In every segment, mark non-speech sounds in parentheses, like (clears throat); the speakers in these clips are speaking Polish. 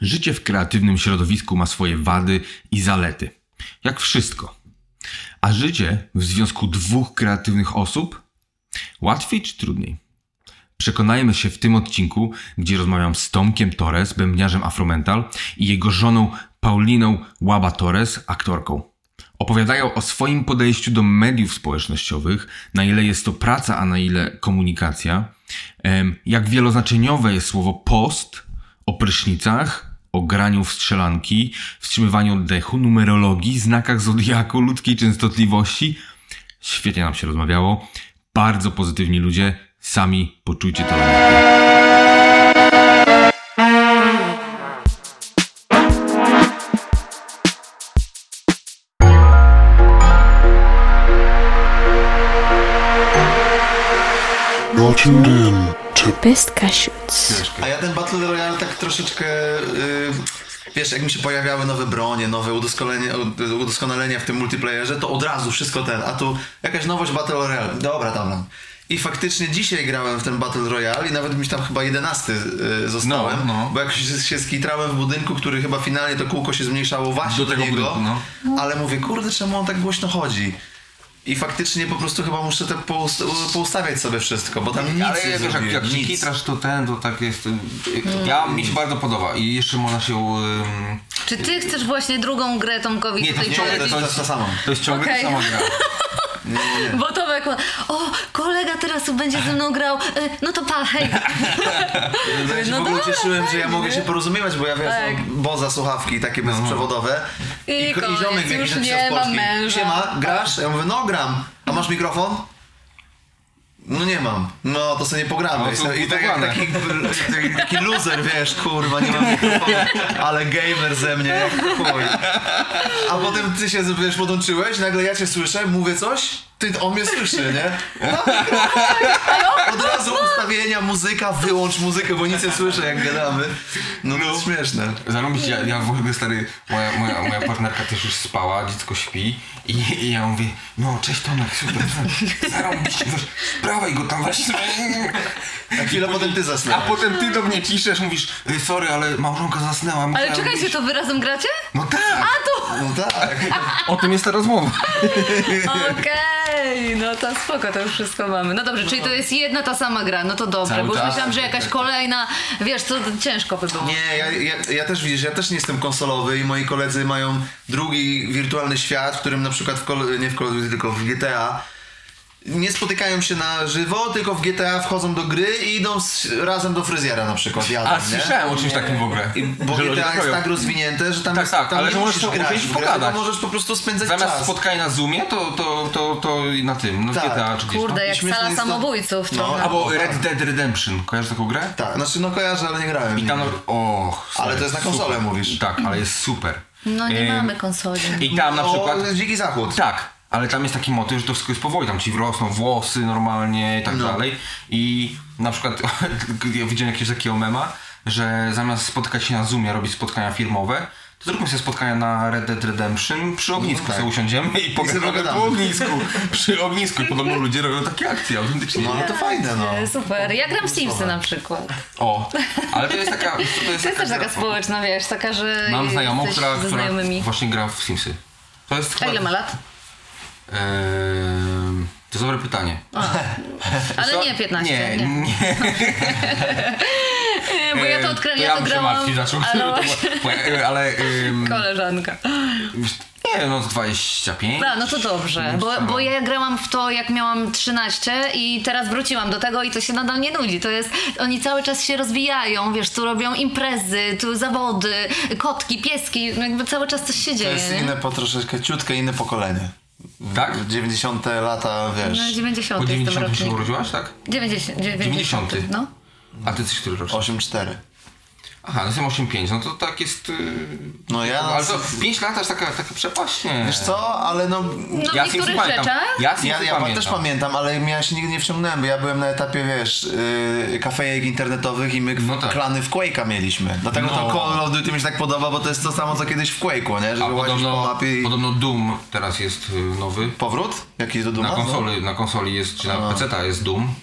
Życie w kreatywnym środowisku ma swoje wady i zalety. Jak wszystko. A życie w związku dwóch kreatywnych osób? Łatwiej czy trudniej? Przekonajmy się w tym odcinku, gdzie rozmawiam z Tomkiem Torres, bębniarzem Afromental i jego żoną Pauliną Łaba Torres, aktorką. Opowiadają o swoim podejściu do mediów społecznościowych, na ile jest to praca, a na ile komunikacja, jak wieloznaczeniowe jest słowo post, o prysznicach, o graniu w strzelanki, wstrzymywaniu oddechu, numerologii, znakach zodiaku, ludzkiej częstotliwości. Świetnie nam się rozmawiało. Bardzo pozytywni ludzie. Sami poczujcie to. Best Cashews. A ja ten Battle Royale tak troszeczkę, yy, wiesz, jak mi się pojawiały nowe bronie, nowe udoskonalenia, udoskonalenia w tym multiplayerze, to od razu wszystko ten, a tu jakaś nowość Battle Royale, dobra tam. I faktycznie dzisiaj grałem w ten Battle Royale i nawet mi tam chyba 11 yy, zostałem, No, no. bo jakoś się, się skitrałem w budynku, który chyba finalnie to kółko się zmniejszało właśnie Do do, tego niego, budynku, no. ale mówię, kurde, czemu on tak głośno chodzi? I faktycznie po prostu chyba muszę tak poust- poustawiać sobie wszystko, bo tam nic Ale nie wiesz, jak, jak się nic. kitrasz, to ten, to tak jest. Ja mi się bardzo podoba i jeszcze można się. ym, Czy ty chcesz właśnie drugą grę Tomkowi Nie, to tutaj nie, to polecić? jest ta sama. To jest ciągle Okej. ta sama gra. (laughs) (laughs) Bo Tomek, ma, o, kolega teraz tu będzie ze mną grał, e, no to pa, hej. Ja się No w ogóle dobra, cieszyłem, że ja mogę się porozumiewać, bo ja wiesz, Tak. no, boza słuchawki takie bezprzewodowe. I ko- koniec, ziomek jakiś już napisał nie z mam Polski. męża. Siema, grasz? Ja mówię, no gram. A masz mikrofon? No nie mam. No to sobie nie pogramy. No, Jestem, I tak jak taki, taki, taki loser, wiesz, kurwa, nie mam mikrofonu. Ale gamer ze mnie, jak chuj. A potem ty się, wiesz, podłączyłeś, nagle ja cię słyszę, mówię coś, ty, on mnie słyszy, nie? (laughs) Od razu ustawienia, muzyka, wyłącz muzykę, bo nic nie słyszę, jak gadamy. No to jest śmieszne. Zarobić, ja, ja w ogóle stary, moja, moja, moja partnerka też już spała, dziecko śpi i, i ja mówię, no cześć Tomek, super, zarobić, weź, sprawaj go tam, weź. A chwilę potem ty A zasnęłaś. potem ty do mnie ciszesz, mówisz, "Ej, sorry, ale małżonka zasnęła. Ale czekajcie, wyjść". to wy razem gracie? No tak, A to, No tak. o tym jest ta rozmowa. (laughs) okej, no to spoko, to już wszystko mamy. No dobrze, czyli to jest jedna ta sama gra, no to dobrze, Cały bo już czas. myślałam, że jakaś kolejna, wiesz, to ciężko by było. Nie, ja, ja, ja też widzisz, ja też nie jestem konsolowy i moi koledzy mają drugi wirtualny świat, w którym na przykład w Call, nie w Call of Duty, tylko w GTA nie spotykają się na żywo, tylko w GTA wchodzą do gry i idą z, razem do fryzjera na przykład. Jadą, A nie? słyszałem o czymś takim w ogóle. I, bo Że ludzie GTA jest tak rozwinięte, że tam, Tak, jest, tak, tam ale nie że możesz grać w i grę, pogadać. możesz po prostu spędzać Zamiast czas. spotkania na Zoomie, to, to, to, to na tym, no Tak. GTA czy gdzieś. Kurde, no. jak śmieszne sala samobójców No, trochę. Albo Red Dead Redemption, kojarzysz taką grę? Tak, znaczy no kojarzę, ale nie grałem. I tam, o, Ale to jest na konsolę, super. mówisz. Tak, ale jest super. No nie mamy konsoli. I tam na przykład... O, Dziki Zachód. Tak, ale tam jest taki motyw, że to wszystko jest powoli, tam ci wrosną włosy normalnie i tak No. dalej. I na przykład (laughs) ja widziałem jakiegoś takiego mema, że zamiast spotykać się na Zoomie, robić spotkania firmowe, to zróbmy sobie spotkania na Red Dead Redemption przy ognisku tak. sobie usiądziemy i pogadamy pogadamy. po ognisku. Przy ognisku i podobno ludzie robią takie akcje autentycznie. No ale to fajne, no. Super, ja gram w Simsy na przykład. O, ale to jest taka... To jest, To jest też taka gra- społeczna, wiesz, taka, że Mam znajomą, która, która właśnie gra w Simsy. To jest A ile ma lat? Ehm, to jest dobre pytanie. (laughs) Ale Co? nie 15. Nie, nie. nie. (laughs) Bo ja to odkryłam, To ja to grałam, zaczął, ale (laughs) to ale ym, koleżanka. nie wiem, no z 25. A, no to dobrze, bo, bo ja grałam w to jak miałam 13 i teraz wróciłam do tego i to się nadal nie nudzi. To jest, oni cały czas się rozwijają, wiesz, tu robią imprezy, tu zawody, kotki, pieski, no jakby cały czas coś się To dzieje. jest nie? inne, po troszeczkę ciutkę inne pokolenie. Tak? 90 lata, wiesz. No 90 Po jest 90 się urodziłaś, tak? 90, 90, 90. no. A ty jesteś który rocznik? 8-4. Aha, no jestem 8,5, no to tak jest... Yy... No ja- Ale to 5 lat aż taka, taka przepaść, nie. Wiesz co, ale no... No w Ja niektórych pamiętam. rzeczach Ja Ja, ja pamiętam. też pamiętam, ale ja się nigdy nie wciągnąłem, bo ja byłem na etapie, wiesz, yy, kafejek internetowych i my No tak. klany w Quake'a mieliśmy. Dlatego No. to Call of Duty mi się tak podoba, bo to jest to samo, co kiedyś w Quake'u, nie? Że A łazisz po podobno, mapie i... podobno Doom teraz jest y, nowy. Powrót? Jakiś do Duma? Na konsoli, na konsoli jest, czy na PC jest Doom.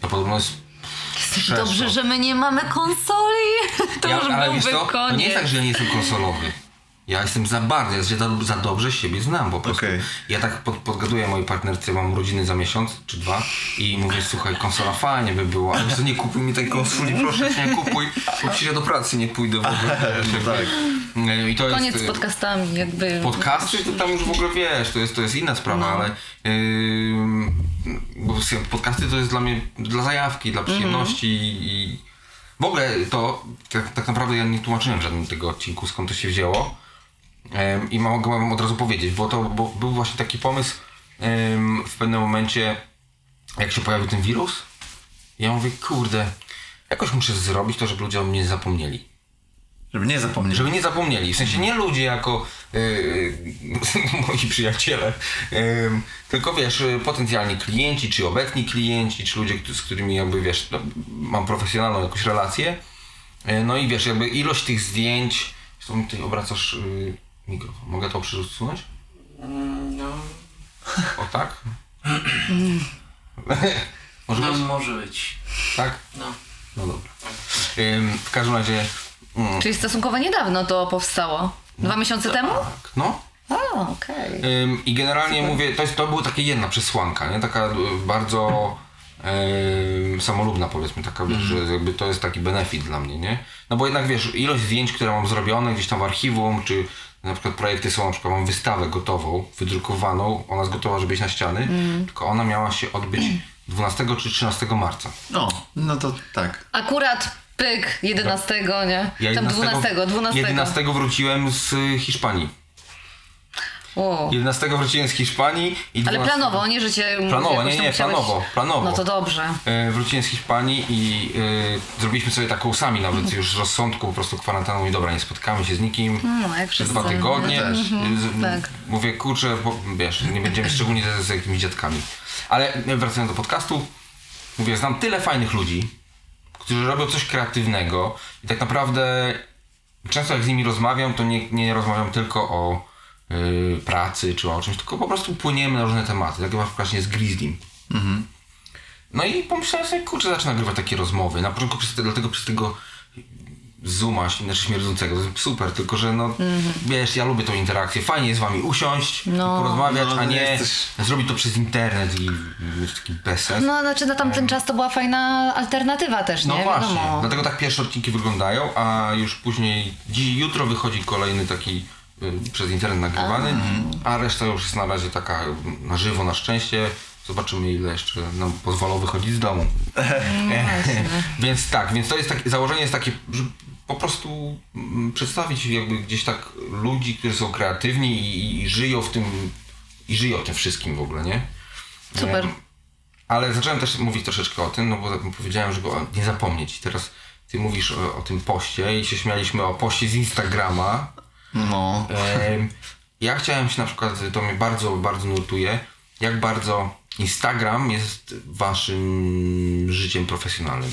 To podobno jest Dobrze, że my nie mamy konsoli. (laughs) To ja, już byłby co, koniec. to nie jest tak, że ja nie jestem konsolowy. Ja jestem za bardzo, ja się za, za dobrze siebie znam po prostu. Okej. Ja tak pod, podgaduję mojej partnerce, mam urodziny za miesiąc czy dwa i mówię, słuchaj, konsola fajnie by było, ale co, nie kupuj mi tej konsoli, proszę cię, nie kupuj, bo przecież do pracy nie pójdę w ogóle. (laughs) Tak. jakby. I to Koniec jest, z podcastami, jakby. Podcasty to tam już w ogóle wiesz, to jest, to jest inna sprawa, No. ale yy, bo podcasty to jest dla mnie dla zajawki, dla przyjemności i w ogóle to tak, tak naprawdę ja nie tłumaczyłem w żadnym tego odcinku skąd to się wzięło i mogę wam od razu powiedzieć, bo to bo był właśnie taki pomysł w pewnym momencie jak się pojawił ten wirus ja mówię kurde jakoś muszę zrobić to, żeby ludzie o mnie nie zapomnieli Żeby nie zapomnieć. żeby nie zapomnieli. W sensie nie ludzie jako yy, (laughs) moi przyjaciele, yy, tylko wiesz, potencjalni klienci, czy obecni klienci, czy ludzie, z którymi jakby wiesz, no, mam profesjonalną jakąś relację. Yy, no i wiesz, jakby ilość tych zdjęć. Zresztą ty obracasz yy, mikrofon. Mogę to przesunąć? No, O tak? (laughs) Może no być? może być. Tak? No. No dobra. Ym, w każdym razie. Mm, Czyli stosunkowo niedawno to powstało. Dwa miesiące temu? tak, no. A, okej. Ym, I generalnie mówię, to, jest, to była taka jedna przesłanka, nie? Taka y, bardzo ym, samolubna powiedzmy, taka, wiesz, że jakby to jest taki benefit dla mnie, nie? No bo jednak wiesz, ilość zdjęć, które mam zrobione gdzieś tam w archiwum, czy na przykład projekty są, na przykład mam wystawę gotową, wydrukowaną, ona jest gotowa, żeby iść na ściany, tylko ona miała się odbyć (clears throat) 12 czy 13 marca. No, no to tak. Akurat pyk 11, nie? Tam 12, 12. 11 wróciłem z Hiszpanii. O. 11 wróciłem z Hiszpanii i Ale 12 planowo, nie, że cię Planowo, nie, nie, musiałeś- planowo, planowo. No to dobrze. E, wróciłem z Hiszpanii i e, zrobiliśmy sobie taką sami nawet już z rozsądku, po prostu kwarantanną i dobra, nie spotkamy się z nikim No, jak przez dwa tygodnie. Z- tak. Mówię, kurczę, bo, wiesz, nie będziemy szczególnie z, z jakimiś dziadkami. Ale e, wracając do podcastu, mówię, znam tyle fajnych ludzi, którzy robią coś kreatywnego i tak naprawdę często jak z nimi rozmawiam, to nie, nie rozmawiam tylko o y, pracy czy o czymś, tylko po prostu płyniemy na różne tematy. Tak jak właśnie z Grizzlym. No i pomyślałem sobie, kurczę, zacznę nagrywać takie rozmowy. Na początku przez te, dlatego przez tego Zooma, znaczy śmierdzącego, to jest super, tylko że no, wiesz, ja lubię tą interakcję. Fajnie jest z wami usiąść, No. porozmawiać, No, a nie jesteś- zrobić to przez internet i mieć taki bezsens. No, znaczy na tamten czas to była fajna alternatywa też, No nie? właśnie, Wiadomo. dlatego tak pierwsze odcinki wyglądają, a już później, dziś, jutro wychodzi kolejny taki przez internet nagrywany, a reszta już jest na razie taka na żywo na szczęście. Zobaczymy ile jeszcze nam pozwolą wychodzić z domu. (laughs) więc tak, więc to jest takie, założenie jest takie, że po prostu mm, przedstawić jakby gdzieś tak ludzi, którzy są kreatywni i, i żyją w tym, i żyją tym wszystkim w ogóle, nie? Super. Em, ale zacząłem też mówić troszeczkę o tym, no bo powiedziałem, żeby nie zapomnieć. I teraz ty mówisz o, o tym poście i się śmialiśmy o poście z Instagrama. No. Ja chciałem się na przykład, to mnie bardzo, bardzo nurtuje, jak bardzo Instagram jest waszym życiem profesjonalnym.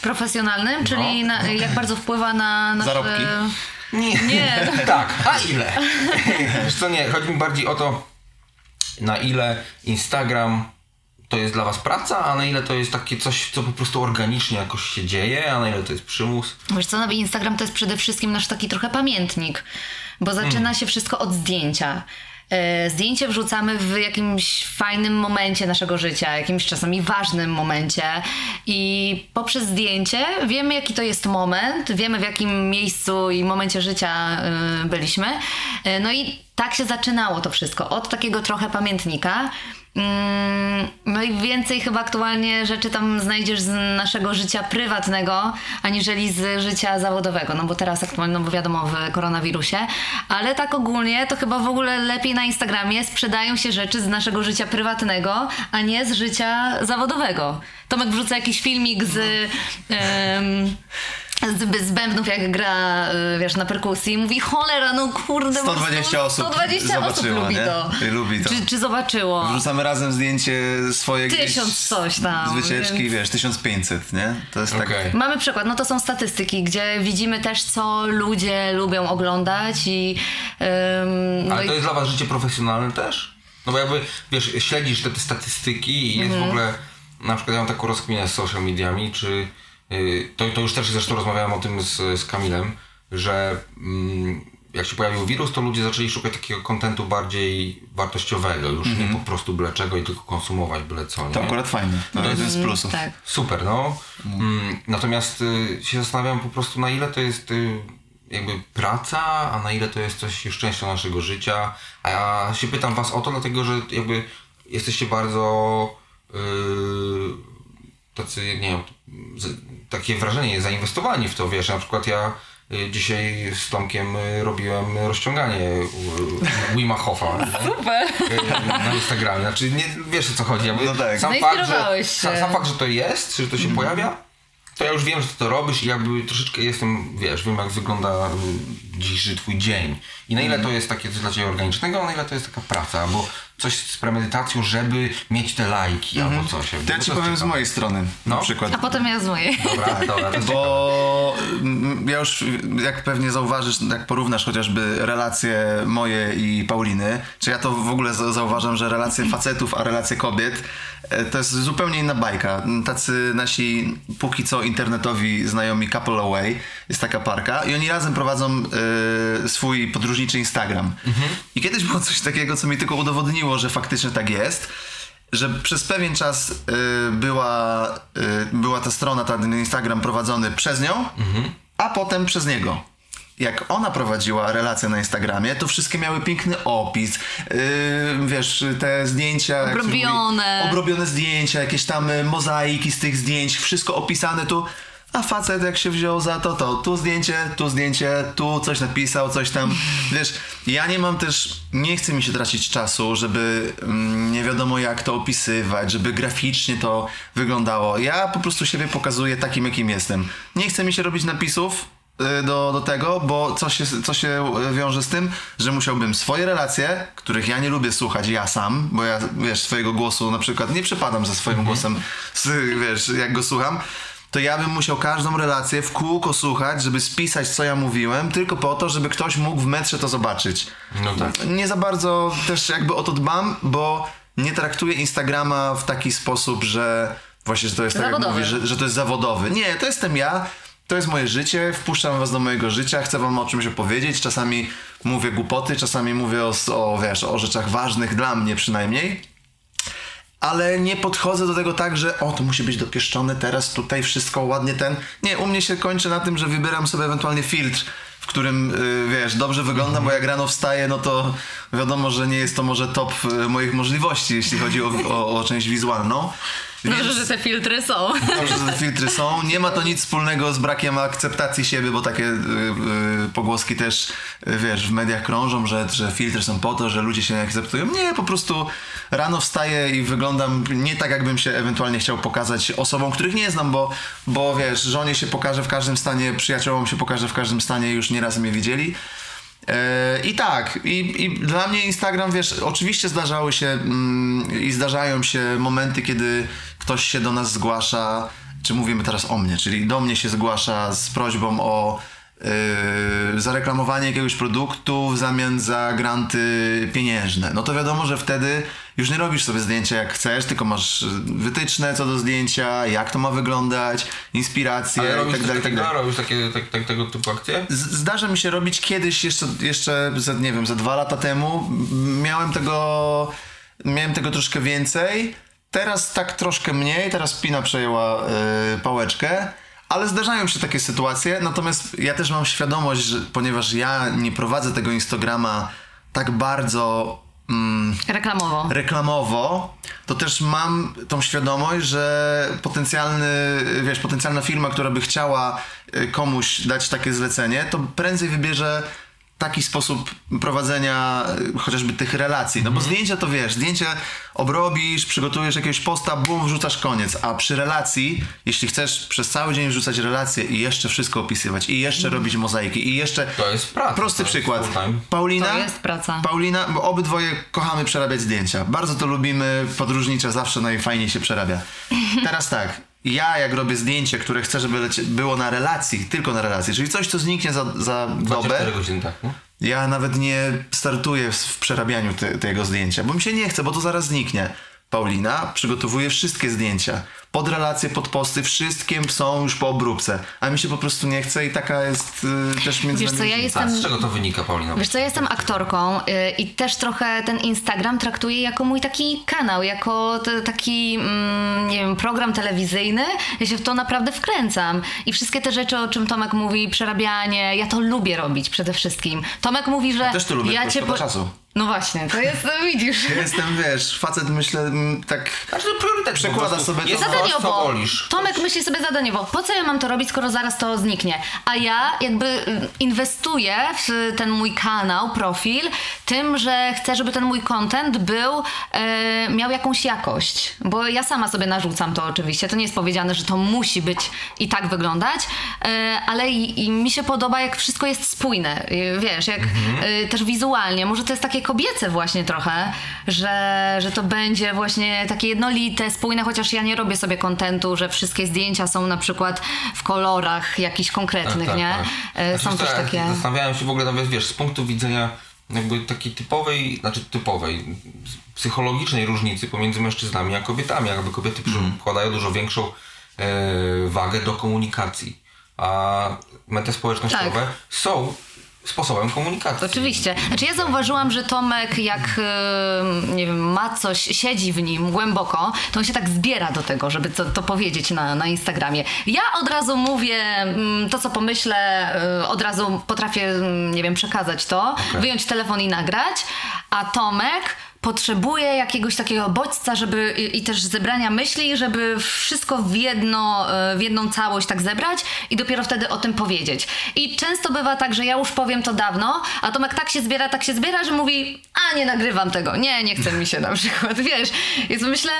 Profesjonalnym, czyli na, jak bardzo wpływa na nasze... Zarobki? Nie. Nie. (laughs) tak, a ile? (laughs) Wiesz co, nie, chodzi mi bardziej o to, na ile Instagram to jest dla was praca, a na ile to jest takie coś, co po prostu organicznie jakoś się dzieje, a na ile to jest przymus. Wiesz co, no Instagram to jest przede wszystkim nasz taki trochę pamiętnik, bo zaczyna Mm. się wszystko od zdjęcia. E, Zdjęcie wrzucamy w jakimś fajnym momencie naszego życia, jakimś czasami ważnym momencie i poprzez zdjęcie wiemy jaki to jest moment, wiemy w jakim miejscu i momencie życia y, byliśmy. E, No i tak się zaczynało to wszystko, od takiego trochę pamiętnika. Mm, No i więcej chyba aktualnie rzeczy tam znajdziesz z naszego życia prywatnego, aniżeli z życia zawodowego. No bo teraz aktualnie, no bo wiadomo, w koronawirusie. Ale tak ogólnie to chyba w ogóle lepiej na Instagramie sprzedają się rzeczy z naszego życia prywatnego, a nie z życia zawodowego. Tomek wrzuca jakiś filmik z... em, z, z bębnów jak gra, y, wiesz, na perkusji i mówi cholera, no kurde, po 120 prostu osób 120 osób lubi nie? to. Lubi to. Czy, czy zobaczyło? Wrzucamy razem zdjęcie swoje gdzieś Tysiąc coś tam, z wycieczki, więc- wiesz, 1500, nie? To jest tak... Okej. Mamy przykład, no to są statystyki, gdzie widzimy też, co ludzie lubią oglądać i... ym, no Ale i- to jest dla was życie profesjonalne też? No bo jakby, wiesz, śledzisz te, te statystyki i jest w ogóle na przykład ja mam taką rozkminę z social mediami, czy to, to już też zresztą rozmawiałem o tym z, z Kamilem, że mm, jak się pojawił wirus, to ludzie zaczęli szukać takiego kontentu bardziej wartościowego, już nie po prostu byle czego i tylko konsumować byle co. To nie? akurat fajne. To jest z plusów. Tak. Super, no. Mm, natomiast y, się zastanawiam po prostu, na ile to jest y, jakby praca, a na ile to jest coś już częścią naszego życia. A ja się pytam was o to, dlatego że jakby jesteście bardzo y, tacy, nie wiem, takie wrażenie, zainwestowani w to, wiesz, na przykład ja y, dzisiaj z Tomkiem y, robiłem rozciąganie Wima? Super. Y, na Instagramie. Znaczy, nie, wiesz o co chodzi. No tak. sam, fakt, że, sam, sam fakt, że to jest, że to się pojawia, to ja już wiem, że ty to robisz i jakby troszeczkę jestem, wiesz, wiem jak wygląda dzisiejszy twój dzień. I na ile to jest takie coś dla ciebie organicznego, a na ile to jest taka praca, bo coś z premedytacją, żeby mieć te lajki albo coś. To ja Bo ci powiem z mojej strony No. na przykład. A potem ja z mojej. Dobra, dobra, to jest ciekawe. Bo ja już, jak pewnie zauważysz, jak porównasz chociażby relacje moje i Pauliny, czy ja to w ogóle za- zauważam, że relacje (clears throat) facetów, a relacje kobiet e, to jest zupełnie inna bajka. Tacy nasi póki co internetowi znajomi Couple Away, jest taka parka i oni razem prowadzą e, swój podróżniczy Instagram. I kiedyś było coś takiego, co mi tylko udowodniło, że faktycznie tak jest że przez pewien czas y, była, y, była ta strona, ten Instagram prowadzony przez nią, a potem przez niego. Jak ona prowadziła relacje na Instagramie, to wszystkie miały piękny opis, yy, wiesz, te zdjęcia... Obrobione. Mówi, obrobione zdjęcia, jakieś tam y, mozaiki z tych zdjęć, wszystko opisane tu. A facet jak się wziął za to, to tu zdjęcie, tu zdjęcie, tu coś napisał, coś tam. Wiesz, ja nie mam też, nie chcę mi się tracić czasu, żeby mm, nie wiadomo jak to opisywać, żeby graficznie to wyglądało. Ja po prostu siebie pokazuję takim, jakim jestem. Nie chcę mi się robić napisów, y, do, do tego, bo co się, co się y, wiąże z tym, że musiałbym swoje relacje, których ja nie lubię słuchać ja sam, bo ja, wiesz, swojego głosu na przykład nie przepadam za swoim głosem, z, wiesz, jak go słucham, to ja bym musiał każdą relację w kółko słuchać, żeby spisać, co ja mówiłem, tylko po to, żeby ktoś mógł w metrze to zobaczyć. No tak. Nie za bardzo też jakby o to dbam, bo nie traktuję Instagrama w taki sposób, że właśnie, że to jest tak jak Zawodowy. mówisz, że, że to jest zawodowy. Nie, to jestem ja, to jest moje życie, wpuszczam was do mojego życia, chcę wam o czymś opowiedzieć, czasami mówię głupoty, czasami mówię o, o, wiesz, o rzeczach ważnych dla mnie przynajmniej. Ale nie podchodzę do tego tak, że o, to musi być dopieszczone teraz, tutaj wszystko ładnie ten. Nie, u mnie się kończy na tym, że wybieram sobie ewentualnie filtr, w którym, y, wiesz, dobrze wyglądam, bo jak rano wstaję, no to wiadomo, że nie jest to może top y, moich możliwości, jeśli chodzi o, o, o część wizualną. Dobrze, że te filtry są. Dobrze, że te filtry są. Nie ma to nic wspólnego z brakiem akceptacji siebie, bo takie y, y, pogłoski też, y, wiesz, w mediach krążą, że, że filtry są po to, że ludzie się nie akceptują. Nie, po prostu rano wstaję i wyglądam nie tak, jakbym się ewentualnie chciał pokazać osobom, których nie znam, bo, bo wiesz, żonie się pokaże w każdym stanie, przyjaciołom się pokaże w każdym stanie, już nieraz mnie widzieli. E, I tak, i, i dla mnie Instagram, wiesz, oczywiście zdarzały się mm, i zdarzają się momenty, kiedy ktoś się do nas zgłasza, czy mówimy teraz o mnie, czyli do mnie się zgłasza z prośbą o yy, zareklamowanie jakiegoś produktu w zamian za granty pieniężne. No to wiadomo, że wtedy już nie robisz sobie zdjęcia jak chcesz, tylko masz wytyczne co do zdjęcia, jak to ma wyglądać, inspiracje Ale i robisz, tak dalej, tak dalej. robisz takie, tak, tak, tego typu akcje? Z- Zdarza mi się robić kiedyś, jeszcze, jeszcze ze, nie wiem, ze dwa lata temu. Miałem tego, miałem tego troszkę więcej. Teraz tak troszkę mniej, teraz Pina przejęła y, pałeczkę. Ale zdarzają się takie sytuacje, natomiast ja też mam świadomość, że ponieważ ja nie prowadzę tego Instagrama tak bardzo mm, Reklamowo. reklamowo, to też mam tą świadomość, że potencjalny, wiesz, potencjalna firma, która by chciała y, komuś dać takie zlecenie, to prędzej wybierze taki sposób prowadzenia y, chociażby tych relacji. No bo zdjęcia to wiesz, zdjęcie obrobisz, przygotujesz jakiegoś posta, bum, wrzucasz koniec. A przy relacji, jeśli chcesz przez cały dzień wrzucać relacje i jeszcze wszystko opisywać, i jeszcze robić mozaiki, i jeszcze... To jest praca, Prosty to jest przykład. Paulina... To jest praca. Paulina, bo obydwoje kochamy przerabiać zdjęcia. Bardzo to lubimy, podróżnicze zawsze najfajniej się przerabia. Teraz tak, ja jak robię zdjęcie, które chcę, żeby lecie, było na relacji, tylko na relacji, czyli coś, co zniknie za, za dobę, 24 godziny, tak, no? ja nawet nie startuję w, w przerabianiu te, tego zdjęcia, bo mi się nie chce, bo to zaraz zniknie. Paulina przygotowuje wszystkie zdjęcia. Pod relacje, pod posty, wszystkie są już po obróbce. A mi się po prostu nie chce i taka jest y, też między Wiesz co, nami ja różnica. A jestem... z czego to wynika, Paulina? Wiesz co, ja jestem aktorką y, i też trochę ten Instagram traktuję jako mój taki kanał, jako t- taki, mm, nie wiem, program telewizyjny. Ja się w to naprawdę wkręcam. I wszystkie te rzeczy, o czym Tomek mówi, przerabianie, ja to lubię robić przede wszystkim. Tomek mówi, że... też to lubię, ja tylko szkoda czasu. No właśnie, to jest, no widzisz. Ja jestem, wiesz, facet myślę mm, tak... Każdy priorytet Przekłada po sobie to jest coś, Zadaniowo. wolisz. Tomek myśli sobie zadaniowo. Po co ja mam to robić, skoro zaraz to zniknie? A ja jakby y, inwestuję w ten mój kanał, profil, tym, że chcę, żeby ten mój content był, e, miał jakąś jakość. Bo ja sama sobie narzucam to oczywiście. To nie jest powiedziane, że to musi być i tak wyglądać, e, ale i, i mi się podoba, jak wszystko jest spójne. Y, Wiesz, jak y, też wizualnie. Może to jest takie kobiece właśnie trochę, że, że to będzie właśnie takie jednolite, spójne, chociaż ja nie robię sobie kontentu, że wszystkie zdjęcia są na przykład w kolorach jakichś konkretnych, nie? E, Są Znaczy, też tak, takie... Zastanawiałem się w ogóle nawet, wiesz, z punktu widzenia jakby takiej typowej, znaczy typowej, psychologicznej różnicy pomiędzy mężczyznami a kobietami. Jakby kobiety przykładają dużo większą e, wagę do komunikacji, a media społecznościowe Tak. są sposobem komunikacji. Oczywiście. Znaczy ja zauważyłam, że Tomek jak e, nie wiem, ma coś, siedzi w nim głęboko, to on się tak zbiera do tego, żeby to, to powiedzieć na, na Instagramie. Ja od razu mówię mm, to, co pomyślę, e, od razu potrafię, mm, nie wiem, przekazać to, wyjąć telefon i nagrać, a Tomek potrzebuje jakiegoś takiego bodźca, żeby i, i też zebrania myśli, żeby wszystko w, jedno, e, w jedną całość tak zebrać i dopiero wtedy o tym powiedzieć. I często bywa tak, że ja już powiem to dawno, a Tomek tak się zbiera, tak się zbiera, że mówi, a nie nagrywam tego, nie, nie chce mi się na (laughs) przykład, wiesz. Więc myślę,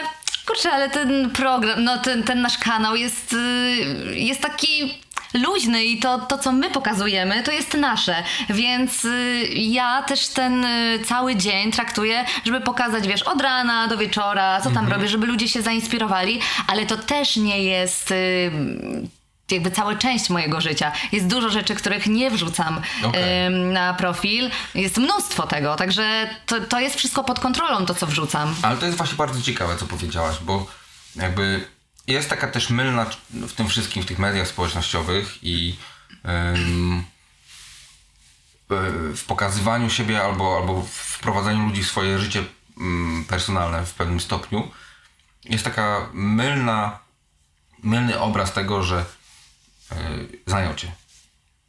kurczę, ale ten program, no ten, ten nasz kanał jest, y, jest taki luźny i to, to, co my pokazujemy, to jest nasze. Więc y, ja też ten y, cały dzień traktuję, żeby pokazać, wiesz, od rana do wieczora, co tam robię, żeby ludzie się zainspirowali, ale to też nie jest. Y, jakby cała część mojego życia. Jest dużo rzeczy, których nie wrzucam Okej. ym, na profil. Jest mnóstwo tego, także to, to jest wszystko pod kontrolą, to co wrzucam. Ale to jest właśnie bardzo ciekawe, co powiedziałaś, bo jakby jest taka też mylna w tym wszystkim, w tych mediach społecznościowych i e, w pokazywaniu siebie albo, albo w wprowadzaniu ludzi w swoje życie mm, personalne w pewnym stopniu. Jest taka mylna, mylny obraz tego, że e, znają cię.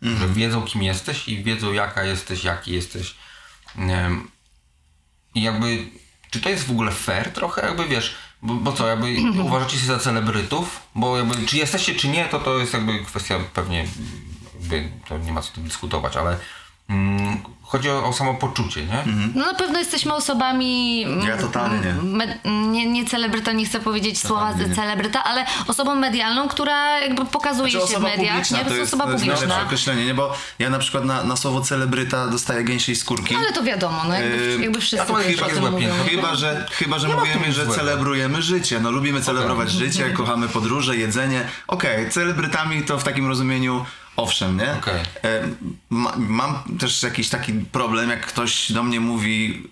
Że wiedzą, kim jesteś i wiedzą, jaka jesteś, jaki jesteś. I jakby, czy to jest w ogóle fair trochę, jakby wiesz, bo, bo co, jakby (clears throat) uważacie się za celebrytów, bo jakby, czy jesteście, czy nie, to to jest jakby kwestia pewnie, jakby, to nie ma co tu dyskutować, ale chodzi o, o samopoczucie, nie? No na pewno jesteśmy osobami. mm, Ja totalnie nie. Me, nie, nie celebryta, nie chcę powiedzieć słowa Totalnie nie. celebryta, ale osobą medialną, która jakby pokazuje Znaczy, się w mediach. publiczna nie, to jest, osoba to jest publiczna. określenie, nie? Bo ja na przykład na, na słowo celebryta dostaję gęsiej skórki. Ale to wiadomo, no jakby, jakby wszyscy a to też jest o takie tym złe mówią. Chyba, że, chyba, że Nie mówimy, że złego. celebrujemy życie. No lubimy celebrować życie, kochamy podróże, jedzenie. Okej, celebrytami to w takim rozumieniu owszem, nie? Okej. E, ma, mam też jakiś taki problem, jak ktoś do mnie mówi,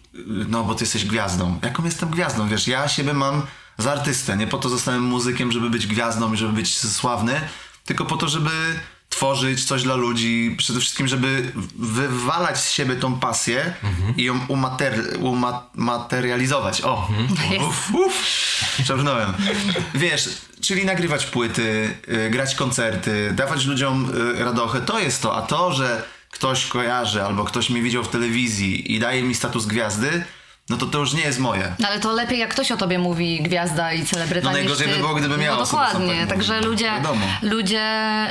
no bo ty jesteś gwiazdą. Jaką jestem gwiazdą? Wiesz, ja siebie mam za artystę. Nie po to zostałem muzykiem, żeby być gwiazdą i żeby być sławny, tylko po to, żeby tworzyć coś dla ludzi, przede wszystkim, żeby wywalać z siebie tą pasję i ją umater- umaterializować. O, Jest. uff, uff, przebrnąłem. Wiesz, czyli nagrywać płyty, y, grać koncerty, dawać ludziom y, radochę, to jest to. A to, że ktoś kojarzy albo ktoś mnie widział w telewizji i daje mi status gwiazdy, no to to już nie jest moje. No ale to lepiej jak ktoś o tobie mówi gwiazda i celebryta No najgorzej ty. by było, gdyby miała No dokładnie, tak także ludzie, Wiadomo. ludzie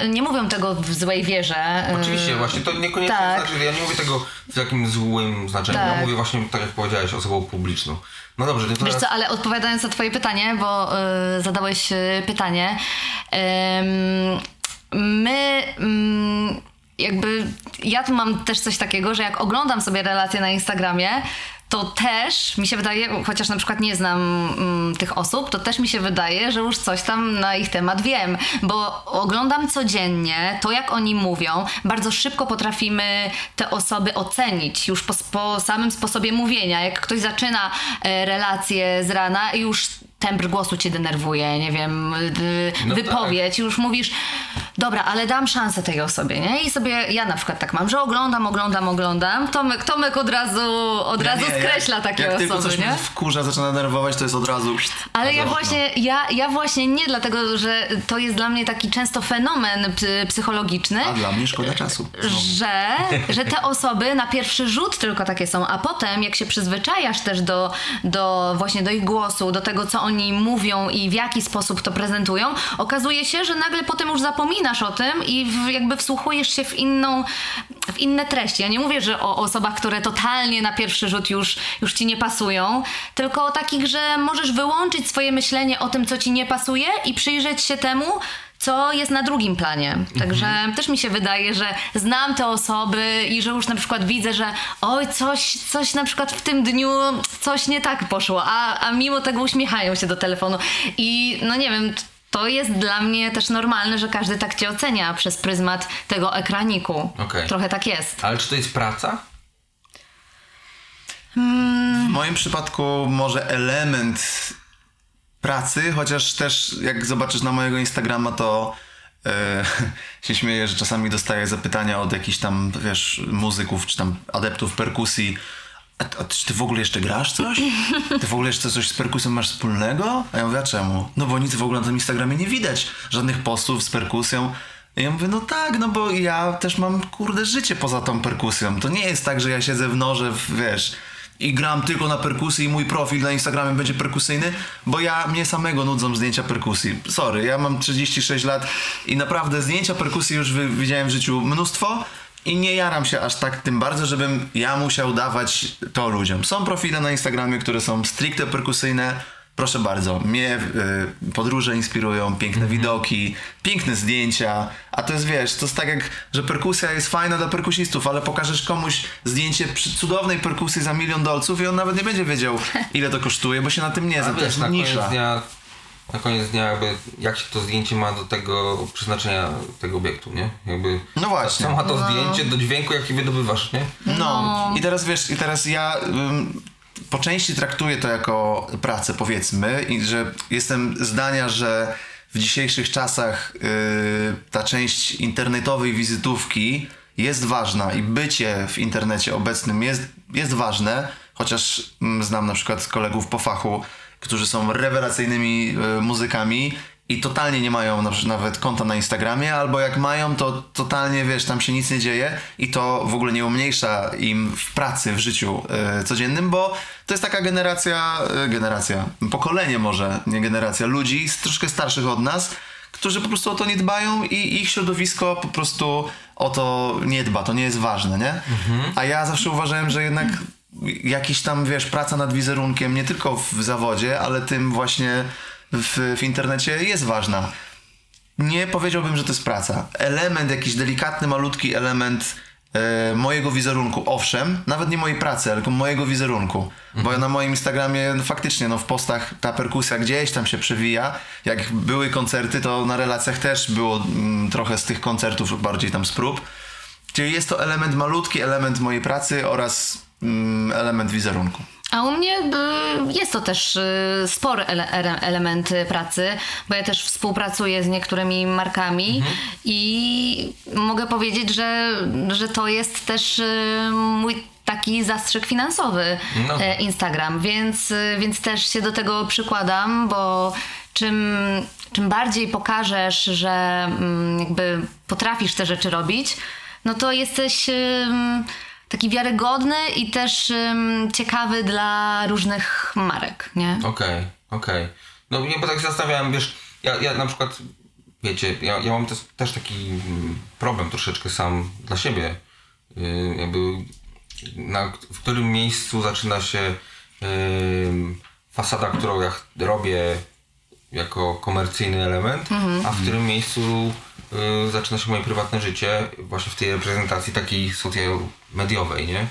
nie mówią tego w złej wierze. Oczywiście, Yy, właśnie to niekoniecznie tak. znaczy, ja nie mówię tego w takim złym znaczeniu, ja Tak. mówię właśnie, tak jak powiedziałeś, osobą publiczną. No dobrze, to Wiesz teraz... co, ale odpowiadając na twoje pytanie, bo y, zadałeś y, pytanie. my ym, jakby, ja tu mam też coś takiego, że jak oglądam sobie relacje na Instagramie, to też mi się wydaje, chociaż na przykład nie znam mm, tych osób, to też mi się wydaje, że już coś tam na ich temat wiem, bo oglądam codziennie to, jak oni mówią. Bardzo szybko potrafimy te osoby ocenić już po, po samym sposobie mówienia. Jak ktoś zaczyna e, z rana i już tembr głosu cię denerwuje, nie wiem, No wypowiedź, już mówisz, dobra, ale dam szansę tej osobie, nie? I sobie, ja na przykład tak mam, że oglądam, oglądam, oglądam, Tomek, Tomek od razu, od razu Nie, skreśla jak, takie jak osoby, tylko coś nie? wkurza, zaczyna denerwować, to jest od razu... Ale ja właśnie, ja, ja właśnie nie, dlatego że to jest dla mnie taki często fenomen psychologiczny, A dla mnie szkoda czasu. że, że te osoby na pierwszy rzut tylko takie są, a potem jak się przyzwyczajasz też do, do właśnie do ich głosu, do tego co oni mówią i w jaki sposób to prezentują, okazuje się, że nagle potem już zapominasz o tym i w, jakby wsłuchujesz się w inną, w inne treści. Ja nie mówię, że o osobach, które totalnie na pierwszy rzut już, już ci nie pasują, tylko o takich, że możesz wyłączyć swoje myślenie o tym, co ci nie pasuje i przyjrzeć się temu, co jest na drugim planie. Także też mi się wydaje, że znam te osoby i że już na przykład widzę, że oj, coś, coś na przykład w tym dniu coś nie tak poszło, a, a mimo tego uśmiechają się do telefonu. I no nie wiem, to jest dla mnie też normalne, że każdy tak cię ocenia przez pryzmat tego ekraniku. Okej. Trochę tak jest. Ale czy to jest praca? W moim przypadku może element pracy, chociaż też jak zobaczysz na mojego Instagrama, to e, (laughs) się śmieję, że czasami dostaję zapytania od jakichś tam, wiesz, muzyków czy tam adeptów perkusji. A, a czy ty w ogóle jeszcze grasz coś? (laughs) Ty w ogóle jeszcze coś z perkusją masz wspólnego? A ja mówię, a czemu? No bo nic w ogóle na tym Instagramie nie widać. Żadnych postów z perkusją. I ja mówię, no tak, no bo ja też mam, kurde, życie poza tą perkusją. To nie jest tak, że ja siedzę w norze, w, wiesz, i gram tylko na perkusji i mój profil na Instagramie będzie perkusyjny, bo ja mnie samego nudzą zdjęcia perkusji. Sorry, ja mam 36 lat i naprawdę zdjęcia perkusji już widziałem w życiu mnóstwo i nie jaram się aż tak tym bardzo, żebym ja musiał dawać to ludziom. Są profile na Instagramie, które są stricte perkusyjne. Proszę bardzo, mnie y, podróże inspirują, piękne widoki, piękne zdjęcia, a to jest, wiesz, to jest tak jak, że perkusja jest fajna dla perkusistów, ale pokażesz komuś zdjęcie przy cudownej perkusji za milion dolców i on nawet nie będzie wiedział, (laughs) ile to kosztuje, bo się na tym nie zna, to jest na koniec nisza. dnia, na koniec dnia jakby jak się to zdjęcie ma do tego przeznaczenia tego obiektu, nie? Jakby No właśnie. Co ma to zdjęcie do dźwięku, jaki wydobywasz, nie? No. i teraz wiesz, i teraz ja ym, po części traktuję to jako pracę, powiedzmy, i że jestem zdania, że w dzisiejszych czasach y, ta część internetowej wizytówki jest ważna i bycie w internecie obecnym jest, jest ważne, chociaż mm, znam na przykład kolegów po fachu, którzy są rewelacyjnymi y, muzykami i totalnie nie mają na przykład nawet konta na Instagramie, albo jak mają, to totalnie, wiesz, tam się nic nie dzieje i to w ogóle nie umniejsza im w pracy, w życiu e, codziennym, bo to jest taka generacja, e, generacja, pokolenie może, nie generacja, ludzi z troszkę starszych od nas, którzy po prostu o to nie dbają i ich środowisko po prostu o to nie dba, to nie jest ważne, nie? A ja zawsze uważałem, że jednak jakiś tam, wiesz, praca nad wizerunkiem, nie tylko w zawodzie, ale tym właśnie w, w internecie jest ważna. Nie powiedziałbym, że to jest praca. Element, jakiś delikatny, malutki element e, mojego wizerunku, owszem, nawet nie mojej pracy, tylko mojego wizerunku. Bo na moim Instagramie no, faktycznie no, w postach ta perkusja gdzieś tam się przewija. Jak były koncerty, to na relacjach też było mm, trochę z tych koncertów, bardziej tam z prób. Czyli jest to element malutki, element mojej pracy oraz mm, element wizerunku. A u mnie y, jest to też y, spory ele- ele- element pracy, bo ja też współpracuję z niektórymi markami i mogę powiedzieć, że, że to jest też y, mój taki zastrzyk finansowy No. e, Instagram, więc, więc też się do tego przykładam, bo czym, czym bardziej pokażesz, że mm, jakby potrafisz te rzeczy robić, no to jesteś taki wiarygodny i też ym, ciekawy dla różnych marek, nie? Okej, okej. No nie, bo tak się zastanawiałem, wiesz, ja, ja na przykład, wiecie, ja, ja mam też, też taki mm, problem troszeczkę sam dla siebie. Yy, jakby na, w którym miejscu zaczyna się yy, fasada, którą ja robię jako komercyjny element, a w którym miejscu y, zaczyna się moje prywatne życie właśnie w tej reprezentacji takiej social mediowej, nie?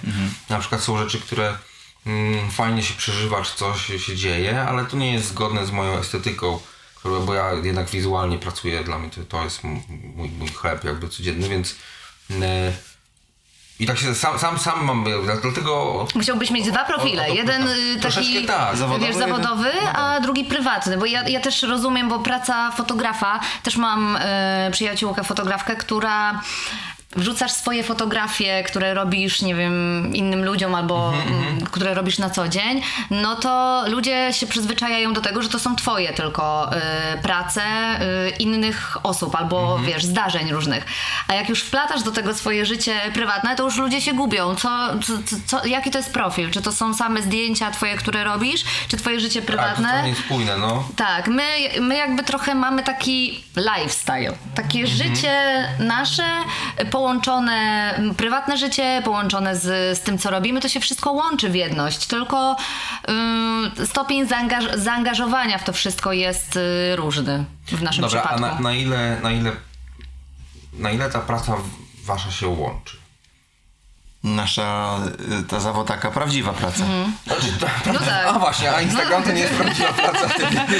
Na przykład są rzeczy, które mm, fajnie się przeżywa, czy coś się dzieje, ale to nie jest zgodne z moją estetyką, która- bo ja jednak wizualnie pracuję, dla mnie to, to jest mój, mój chleb jakby codzienny, więc e, i tak się sam, sam, sam mam, dlatego Musiałbyś mieć dwa profile. O, o, Jeden to- y, taki tak. Zawodowy, wiesz, jeden- zawodowy, a drugi prywatny. Bo ja, ja też rozumiem, bo praca fotografa, też mam e, przyjaciółkę fotografkę, która wrzucasz swoje fotografie, które robisz, nie wiem, innym ludziom albo mm, które robisz na co dzień, no to ludzie się przyzwyczajają do tego, że to są twoje tylko y, prace y, innych osób albo wiesz, zdarzeń różnych. A jak już wplatasz do tego swoje życie prywatne, to już ludzie się gubią. Co, co, co, jaki to jest profil? Czy to są same zdjęcia twoje, które robisz, czy twoje życie tak, prywatne? to nie jest spójne, no. Tak, my, my jakby trochę mamy taki lifestyle, takie życie nasze połączone, prywatne życie połączone z, z tym, co robimy, to się wszystko łączy w jedność, tylko ym, stopień zaangaż- zaangażowania w to wszystko jest y, różny w naszym Dobra, a przypadku. na, na ile, na ile, na ile ta praca wasza się łączy? Nasza, y, ta zawo taka prawdziwa praca. Znaczy, ta, No tak. A właśnie, a Instagram to nie jest prawdziwa praca.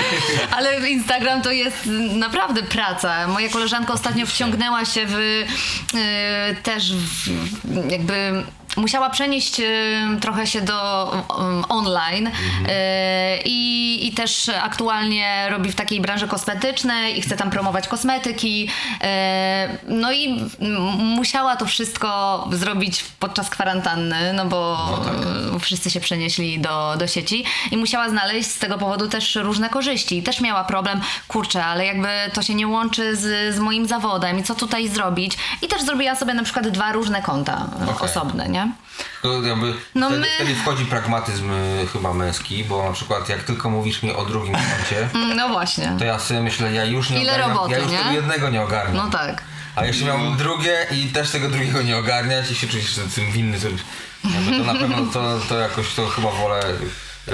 (laughs) Ale Instagram to jest naprawdę praca. Moja koleżanka ostatnio wciągnęła się w y, też w, jakby musiała przenieść y, trochę się do um, online y, i, i też aktualnie robi w takiej branży kosmetycznej i chce tam promować kosmetyki. y, no i musiała to wszystko zrobić podczas kwarantanny, no bo y, wszyscy się przenieśli do, do sieci i musiała znaleźć z tego powodu też różne korzyści. I też miała problem, kurczę, ale jakby to się nie łączy z, z moim zawodem i co tutaj zrobić. I też zrobiła sobie na przykład dwa różne konta y, Okej. osobne, nie? To jakby No wtedy, my- wtedy wchodzi pragmatyzm y, chyba męski, bo na przykład jak tylko mówisz mi o drugim koncie, (laughs) Mm, No właśnie. to ja sobie myślę, ja już nie Ile ogarniam, roboty, ja już nie? tego jednego nie ogarniam. No tak. A jeszcze miałbym drugie i też tego drugiego nie ogarniać i się czujesz tym winny. To, jakby to na pewno to, to jakoś to chyba wolę y,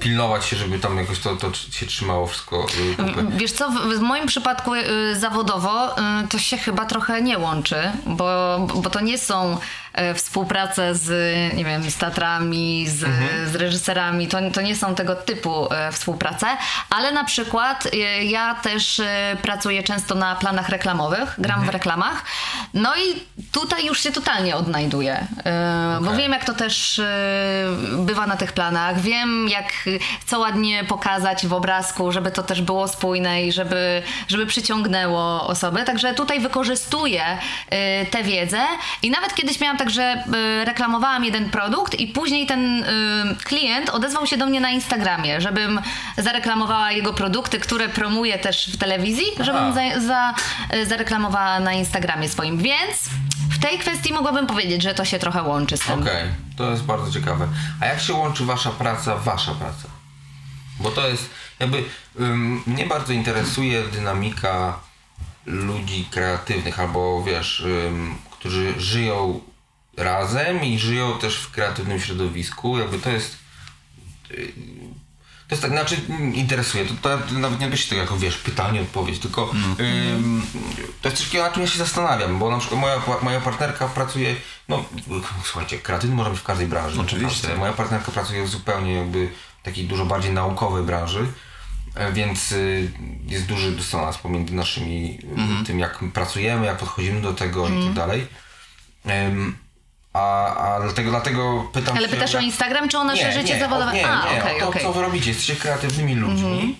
pilnować się, żeby tam jakoś to, to się trzymało wszystko y, kupy. Wiesz co, w, w moim przypadku zawodowo to się chyba trochę nie łączy, bo, bo to nie są y, współprace z, nie wiem, z teatrami, z, z reżyserami, to, to nie są tego typu y, współprace, ale na przykład y, ja też pracuję często na planach reklamowych, gram w reklamach, no i tutaj już się totalnie odnajduję, y, bo wiem jak to też bywa na tych planach, wiem jak, co ładnie pokazać w obrazku, żeby to też było spójne i żeby, żeby przyciągnęło osoby. Także tutaj wykorzystuję tę wiedzę. I nawet kiedyś miałam tak, że y, reklamowałam jeden produkt i później ten y, klient odezwał się do mnie na Instagramie, żebym zareklamowała jego produkty, które promuje też w telewizji, żebym za, za, y, zareklamowała na Instagramie swoim. Więc w tej kwestii mogłabym powiedzieć, że to się trochę łączy z tym. Okej, to jest bardzo ciekawe. A jak się łączy wasza praca, wasza praca? Bo to jest jakby ym, mnie bardzo interesuje dynamika ludzi kreatywnych albo wiesz, którzy żyją razem i żyją też w kreatywnym środowisku. Jakby to jest y, to jest tak, znaczy mm, interesuje, to, to nawet nie odbysię tego jako wiesz, pytanie, odpowiedź, tylko ym, to jest coś takiego, na czym ja się zastanawiam, bo na przykład moja, moja partnerka pracuje, no słuchajcie, kreatywny może być w każdej branży. Oczywiście. naprawdę. Moja partnerka pracuje w zupełnie jakby takiej dużo bardziej naukowej branży, e, więc y, jest duży dysonans pomiędzy naszymi, y, tym jak pracujemy, jak podchodzimy do tego i tak dalej. Ym, a, a dlatego, dlatego pytam Ale się, pytasz jak- o Instagram, czy o nasze życie nie, zawodowe? O, nie, A, nie, okej, o to. Mhm. co wy robicie. Jesteście kreatywnymi ludźmi,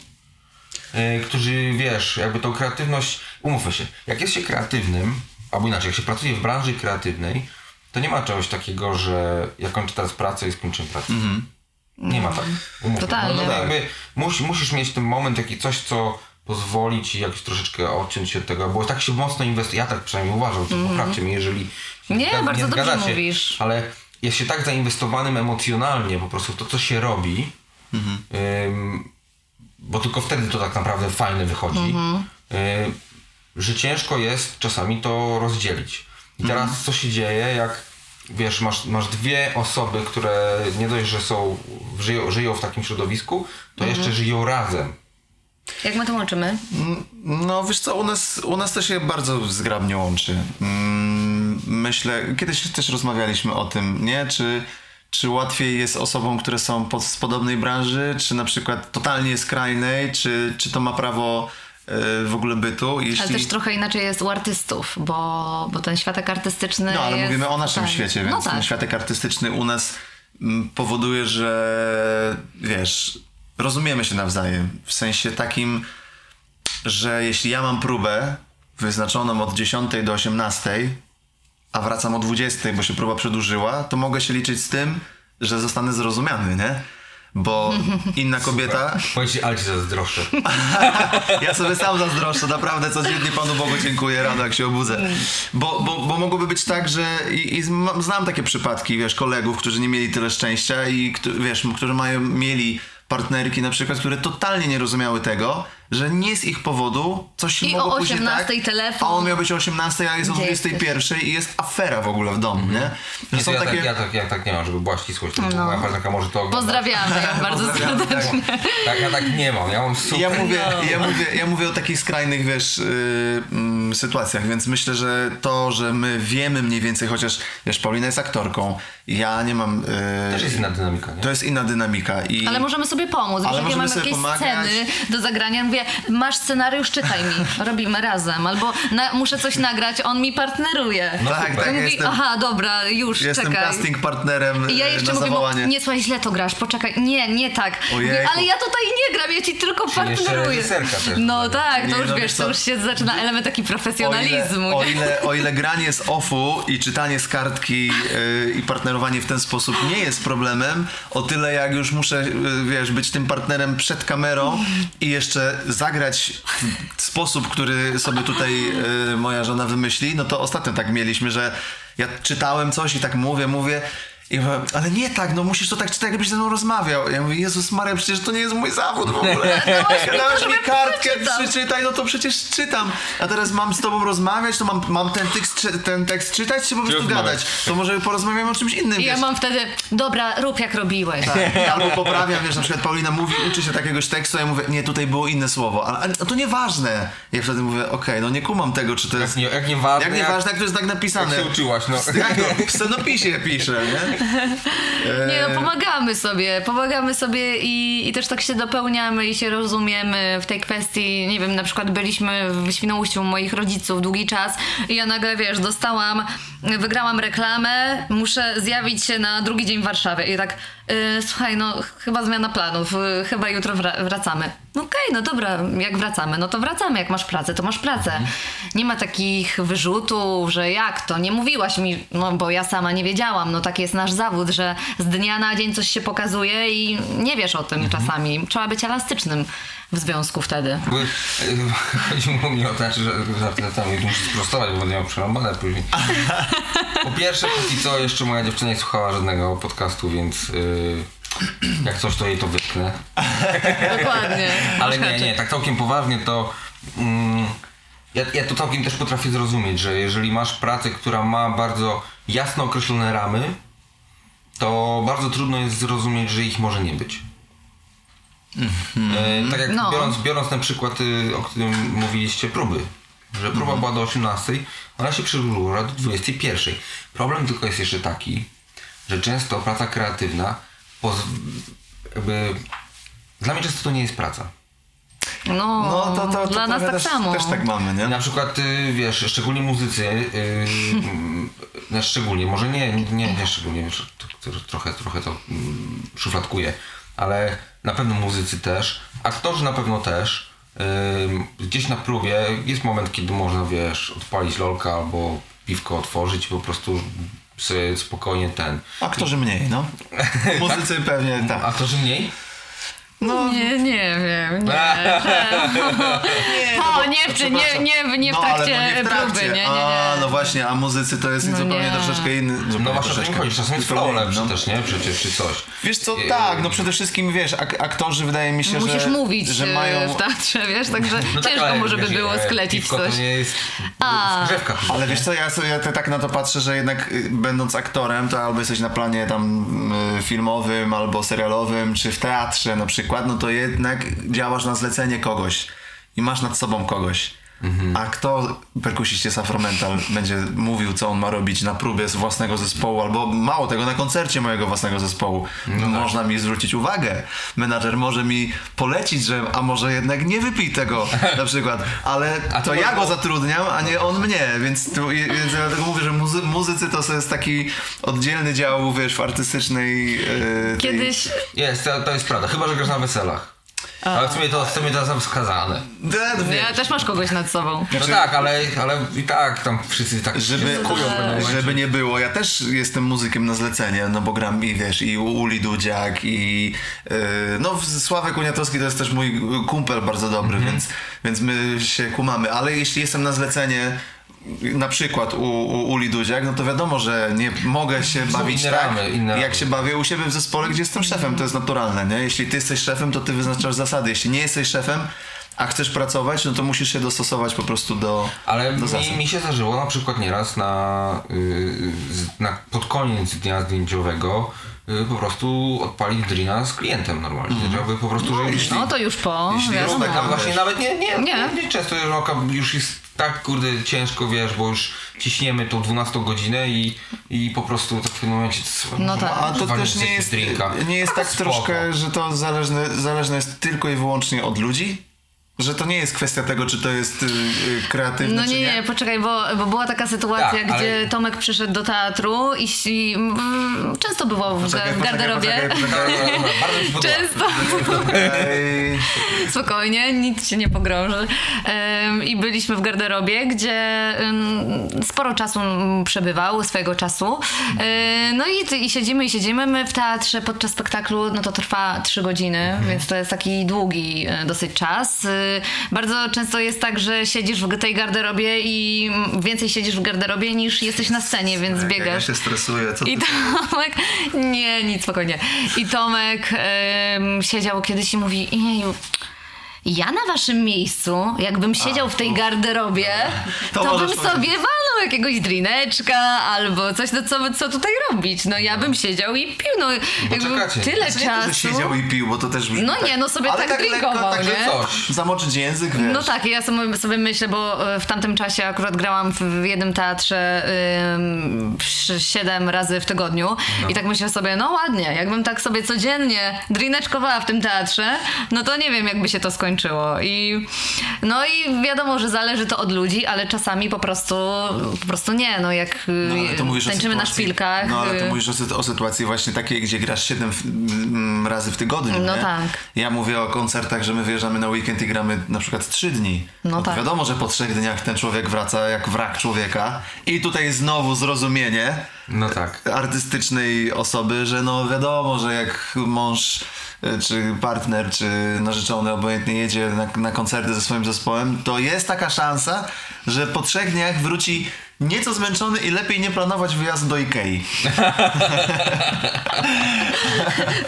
y, którzy, wiesz, jakby tą kreatywność, umówmy się, jak jest się kreatywnym, albo inaczej, jak się pracuje w branży kreatywnej, to nie ma czegoś takiego, że ja kończę teraz pracę i skończę pracę. Nie ma tak. Umówmy. Totalnie. No, no, jakby musi, musisz mieć ten moment, taki coś, co pozwoli ci jakoś troszeczkę odciąć się od tego, bo tak się mocno inwestuje, ja tak przynajmniej uważam, to poprawcie mnie, jeżeli Mhm. Nie, zga- bardzo dobrze zgadzacie, mówisz. ale jest się tak zainwestowanym emocjonalnie po prostu w to, co się robi, ym, bo tylko wtedy to tak naprawdę fajne wychodzi, Mhm. ym, że ciężko jest czasami to rozdzielić. I teraz Mhm. co się dzieje, jak wiesz, masz, masz dwie osoby, które nie dość, że są, żyją, żyją w takim środowisku, to Mhm. jeszcze żyją razem. Jak my to łączymy? No wiesz co, u nas, u nas to się bardzo zgrabnie łączy. Mm, Myślę, kiedyś też rozmawialiśmy o tym, nie? Czy, czy łatwiej jest osobom, które są pod, z podobnej branży, czy na przykład totalnie skrajnej, czy, czy to ma prawo e, w ogóle bytu? Jeśli... Ale też trochę inaczej jest u artystów, bo, bo ten światek artystyczny No, ale jest... mówimy o naszym tak. świecie, No więc tak. ten światek artystyczny u nas mm, powoduje, że wiesz, rozumiemy się nawzajem. W sensie takim, że jeśli ja mam próbę wyznaczoną od 10 do 18, a wracam o 20, bo się próba przedłużyła, to mogę się liczyć z tym, że zostanę zrozumiany, nie? Bo (laughs) inna kobieta ci, ale ci zazdroszczę. (laughs) ja sobie sam zazdroszczę, naprawdę codziennie Panu Bogu dziękuję rano, jak się obudzę. Bo, bo, bo mogłoby być tak, że i, i znam takie przypadki, wiesz, kolegów, którzy nie mieli tyle szczęścia i wiesz, którzy mają, mieli partnerki na przykład, które totalnie nie rozumiały tego, że nie z ich powodu coś się I mogło o później 18 tak, telefon. a on miał być o 18, a jest o Gdzie 21 i jest afera w ogóle w domu, nie? Że są ja, takie... tak, ja, tak, ja tak nie mam, żeby była ścisłość. No. Moja partnerka może to oglądać. Pozdrawiamy (laughs) bardzo Pozdrawiamy, tak. serdecznie. Tak, ja tak nie mam. Ja mam super. Ja mówię, No. ja, mówię, ja mówię o takich skrajnych, wiesz, yy, mm, sytuacjach, więc myślę, że to, że my wiemy mniej więcej, chociaż, wiesz, Paulina jest aktorką, ja nie mam... Yy, Też jest inna dynamika, nie? to jest inna dynamika i... Ale możemy sobie pomóc. Ale Ale jak ja możemy mam jakieś pomagać. sceny do zagrania, mówię, masz scenariusz, czytaj mi. Robimy razem. Albo na, muszę coś nagrać, on mi partneruje. No tak, tak, mówi, jestem, aha, dobra, już, jestem czekaj. casting partnerem I ja yy, jeszcze na mówię, zawołanie. nie słuchaj, źle to grasz, poczekaj, nie, nie tak. Mówię, ale ja tutaj nie gram, ja ci tylko partneruję. No tak, to Nie, już no wiesz, to już się zaczyna element taki o ile, profesjonalizmu. o, ile, o ile granie z offu i czytanie z kartki yy, i partnerowanie w ten sposób nie jest problemem, o tyle jak już muszę, yy, wiesz, być tym partnerem przed kamerą i jeszcze zagrać w sposób, który sobie tutaj yy, moja żona wymyśli, no to ostatnio tak mieliśmy, że ja czytałem coś i tak mówię, mówię i mówię, ale nie tak, no musisz to tak czytać, jakbyś ze mną rozmawiał. Ja mówię, Jezus Maria, przecież to nie jest mój zawód w ogóle. (laughs) Dałeś mi kartkę, przeczytam. przeczytaj, no to przecież czytam. A teraz mam z tobą rozmawiać, to mam, mam ten, tekst, ten tekst czytać, czy po prostu gadać? To może porozmawiamy o czymś innym, I ja wiesz? mam wtedy, dobra, rób jak robiłeś. Tak, albo poprawiam, wiesz, na przykład Paulina mówi, uczy się takiegoś tekstu, a ja mówię, nie, tutaj było inne słowo, ale, ale to nieważne. Ja wtedy mówię, okej, no nie kumam tego, czy to Jak jest... nie, jak nie ważne, Jak nieważne, jak to jest tak napisane. jak się uczyłaś, no. Jak to w scenopisie pisze, nie? Nie no, pomagamy sobie, pomagamy sobie i, i też tak się dopełniamy i się rozumiemy w tej kwestii. Nie wiem, na przykład byliśmy w Świnoujściu u moich rodziców długi czas i ja nagle, wiesz, dostałam, wygrałam reklamę, muszę zjawić się na drugi dzień w Warszawie i tak, słuchaj, no chyba zmiana planów, y, chyba jutro wra- wracamy. No Okej, no dobra, jak wracamy, no to wracamy, jak masz pracę, to masz pracę. Nie ma takich wyrzutów, że jak to, nie mówiłaś mi, no bo ja sama nie wiedziałam, no taki jest nasz zawód, że z dnia na dzień coś się pokazuje i nie wiesz o tym czasami. Trzeba być elastycznym w związku wtedy. Jakby, e, (laughs) Chodziło mi o to, znaczy, że żartami muszę sprostować, bo będę miał przerąbane później. (laughs) Po pierwsze, póki co jeszcze moja dziewczyna nie słuchała żadnego podcastu, więc y, jak coś, to jej to wytknę. Dokładnie. (laughs) Ale nie, nie, tak całkiem poważnie to mm, ja, ja to całkiem też potrafię zrozumieć, że jeżeli masz pracę, która ma bardzo jasno określone ramy, to bardzo trudno jest zrozumieć, że ich może nie być. E, tak jak No. biorąc, biorąc na przykład, y, o którym mówiliście, próby. Że próba była do 18, ona się przedłużyła do 21. Problem tylko jest jeszcze taki, że często praca kreatywna poz, jakby, dla mnie często to nie jest praca. No, No to, to, to dla nas tak też, samo. też tak mamy, nie? Na przykład, y, wiesz, szczególnie muzycy, y, mm, (laughs) no szczególnie, może nie, nie, nie szczególnie, wiesz, to, to, trochę, trochę to mm, szufladkuję, ale na pewno muzycy też, aktorzy na pewno też, gdzieś na próbie jest moment, kiedy można, wiesz, odpalić lolka albo piwko otworzyć i po prostu sobie spokojnie ten. Aktorzy mniej, no. (laughs) Muzycy pewnie tak. Aktorzy mniej? No, Nie, nie wiem, nie. (laughs) nie, O, bo- nie, w, nie, nie, nie w No, trakcie to nie w trakcie. próby, nie, nie, nie. A, no właśnie, a muzycy to jest No zupełnie nie. troszeczkę inny. No zupełnie właśnie o to mi troszeczkę. chodzi, czasem jest flow lepszy no. też, nie? Przecież, czy coś. Wiesz co, tak, no przede wszystkim wiesz, ak- aktorzy wydaje mi się, Musisz że, mówić że e, mają... w teatrze, wiesz, także No tak, ciężko ale może by było e, sklecić coś. to nie jest A. Ale wiesz co, ja, sobie, ja te- tak na to patrzę, że jednak y, będąc aktorem, to albo jesteś na planie tam y, filmowym, albo serialowym, czy w teatrze na przykład, no to jednak działasz na zlecenie kogoś i masz nad sobą kogoś. A kto, perkusiście Safromental, będzie mówił, co on ma robić na próbie z własnego zespołu, albo mało tego, na koncercie mojego własnego zespołu. No tak. Można mi zwrócić uwagę. Menadżer może mi polecić, że a może jednak nie wypij tego (laughs) na przykład, ale A to to ja go zatrudniam, a nie on mnie, więc, tu, więc ja dlatego mówię, że muzy- muzycy to jest taki oddzielny dział, wiesz, w artystycznej... Yy, tej- Kiedyś Jest, to, to jest prawda. Chyba, że grasz na weselach. Ale w sumie to, w sumie to jest wskazane. Da, ja też masz kogoś nad sobą. No tak, ale, ale i tak tam wszyscy tak Żeby, się kują żeby nie było, ja też jestem muzykiem na zlecenie, no bo gram i wiesz, i u Uli Dudziak i yy, no Sławek Uniatowski to jest też mój kumpel bardzo dobry, Mhm. więc, więc my się kumamy, ale jeśli jestem na zlecenie na przykład u, u Uli Dudziak, no to wiadomo, że nie mogę się bawić inne tak, ramy, inne jak ramy. się bawię u siebie w zespole, gdzie jestem szefem, to jest naturalne, nie? Jeśli ty jesteś szefem, to ty wyznaczasz zasady, jeśli nie jesteś szefem, a chcesz pracować, no to musisz się dostosować po prostu do, Ale do zasad. mi, mi się zdarzyło na przykład nieraz na, yy, z- na pod koniec dnia zdjęciowego yy, po prostu odpalić drina z klientem normalnie. Żeby po prostu, że No to już po, jeśli wiadomo. właśnie nawet nie, nie, Nie. nie. nie często że oka już jest tak kurde ciężko, wiesz, bo już ciśniemy tą 12 godzinę i, i po prostu tak w pewnym momencie co, No tak. A to też nie jest, drinka. nie jest Ale tak spoko. troszkę, że to zależne, zależne jest tylko i wyłącznie od ludzi? Że to nie jest kwestia tego, czy to jest y, y, kreatywne, No czy nie, nie? nie, poczekaj, bo, bo była taka sytuacja, Tak, ale- gdzie Tomek przyszedł do teatru i, i mm, często bywał w, Poczekaj, w garderobie. poczekaj, poczekaj. Bardzo. Często. Spokojnie, nic się nie pogrąży. I byliśmy w garderobie, gdzie sporo czasu przebywał, swojego czasu. No i, i siedzimy i siedzimy. My w teatrze podczas spektaklu, no to trwa trzy godziny, więc to jest taki długi e, dosyć czas. Bardzo często jest tak, że siedzisz w tej garderobie i więcej siedzisz w garderobie niż jesteś na scenie, więc Ja biegasz. się stresuję, co? I Tomek, nie, nic, spokojnie. I Tomek siedział kiedyś i mówi, ja na waszym miejscu, jakbym siedział w tej garderobie, (laughs) To to, bym sobie powiedzieć. walnął jakiegoś drineczka albo coś, no co, co tutaj robić? No ja bym siedział i pił, no jakby czekacie. tyle Znaczy nie czasu. siedział i pił, bo to też brzmi No nie, no sobie tak lekko, drinkował, tak, nie? Coś. Zamoczyć język, wiesz. No tak, ja sobie, sobie myślę, bo e, w tamtym czasie akurat grałam w jednym teatrze siedem razy w tygodniu i tak myślę sobie, no ładnie, jakbym tak sobie codziennie drineczkowała w tym teatrze, no to nie wiem, jakby się to skończyło. I, no i wiadomo, że zależy to od ludzi, ale czasami po prostu, po prostu nie, no jak No, tańczymy na szpilkach. No ale to y, mówisz o, o sytuacji właśnie takiej, gdzie grasz 7 mm, razy w tygodniu. No nie? tak. Ja mówię o koncertach, że my wyjeżdżamy na weekend i gramy na przykład 3 dni. No to tak. Wiadomo, że po trzech dniach ten człowiek wraca jak wrak człowieka. I tutaj znowu zrozumienie No tak. artystycznej osoby, że no wiadomo, że jak mąż czy partner, czy narzeczony obojętnie jedzie na, na koncerty ze swoim zespołem, to jest taka szansa, że po trzech dniach wróci nieco zmęczony i lepiej nie planować wyjazdu do Ikei. (laughs)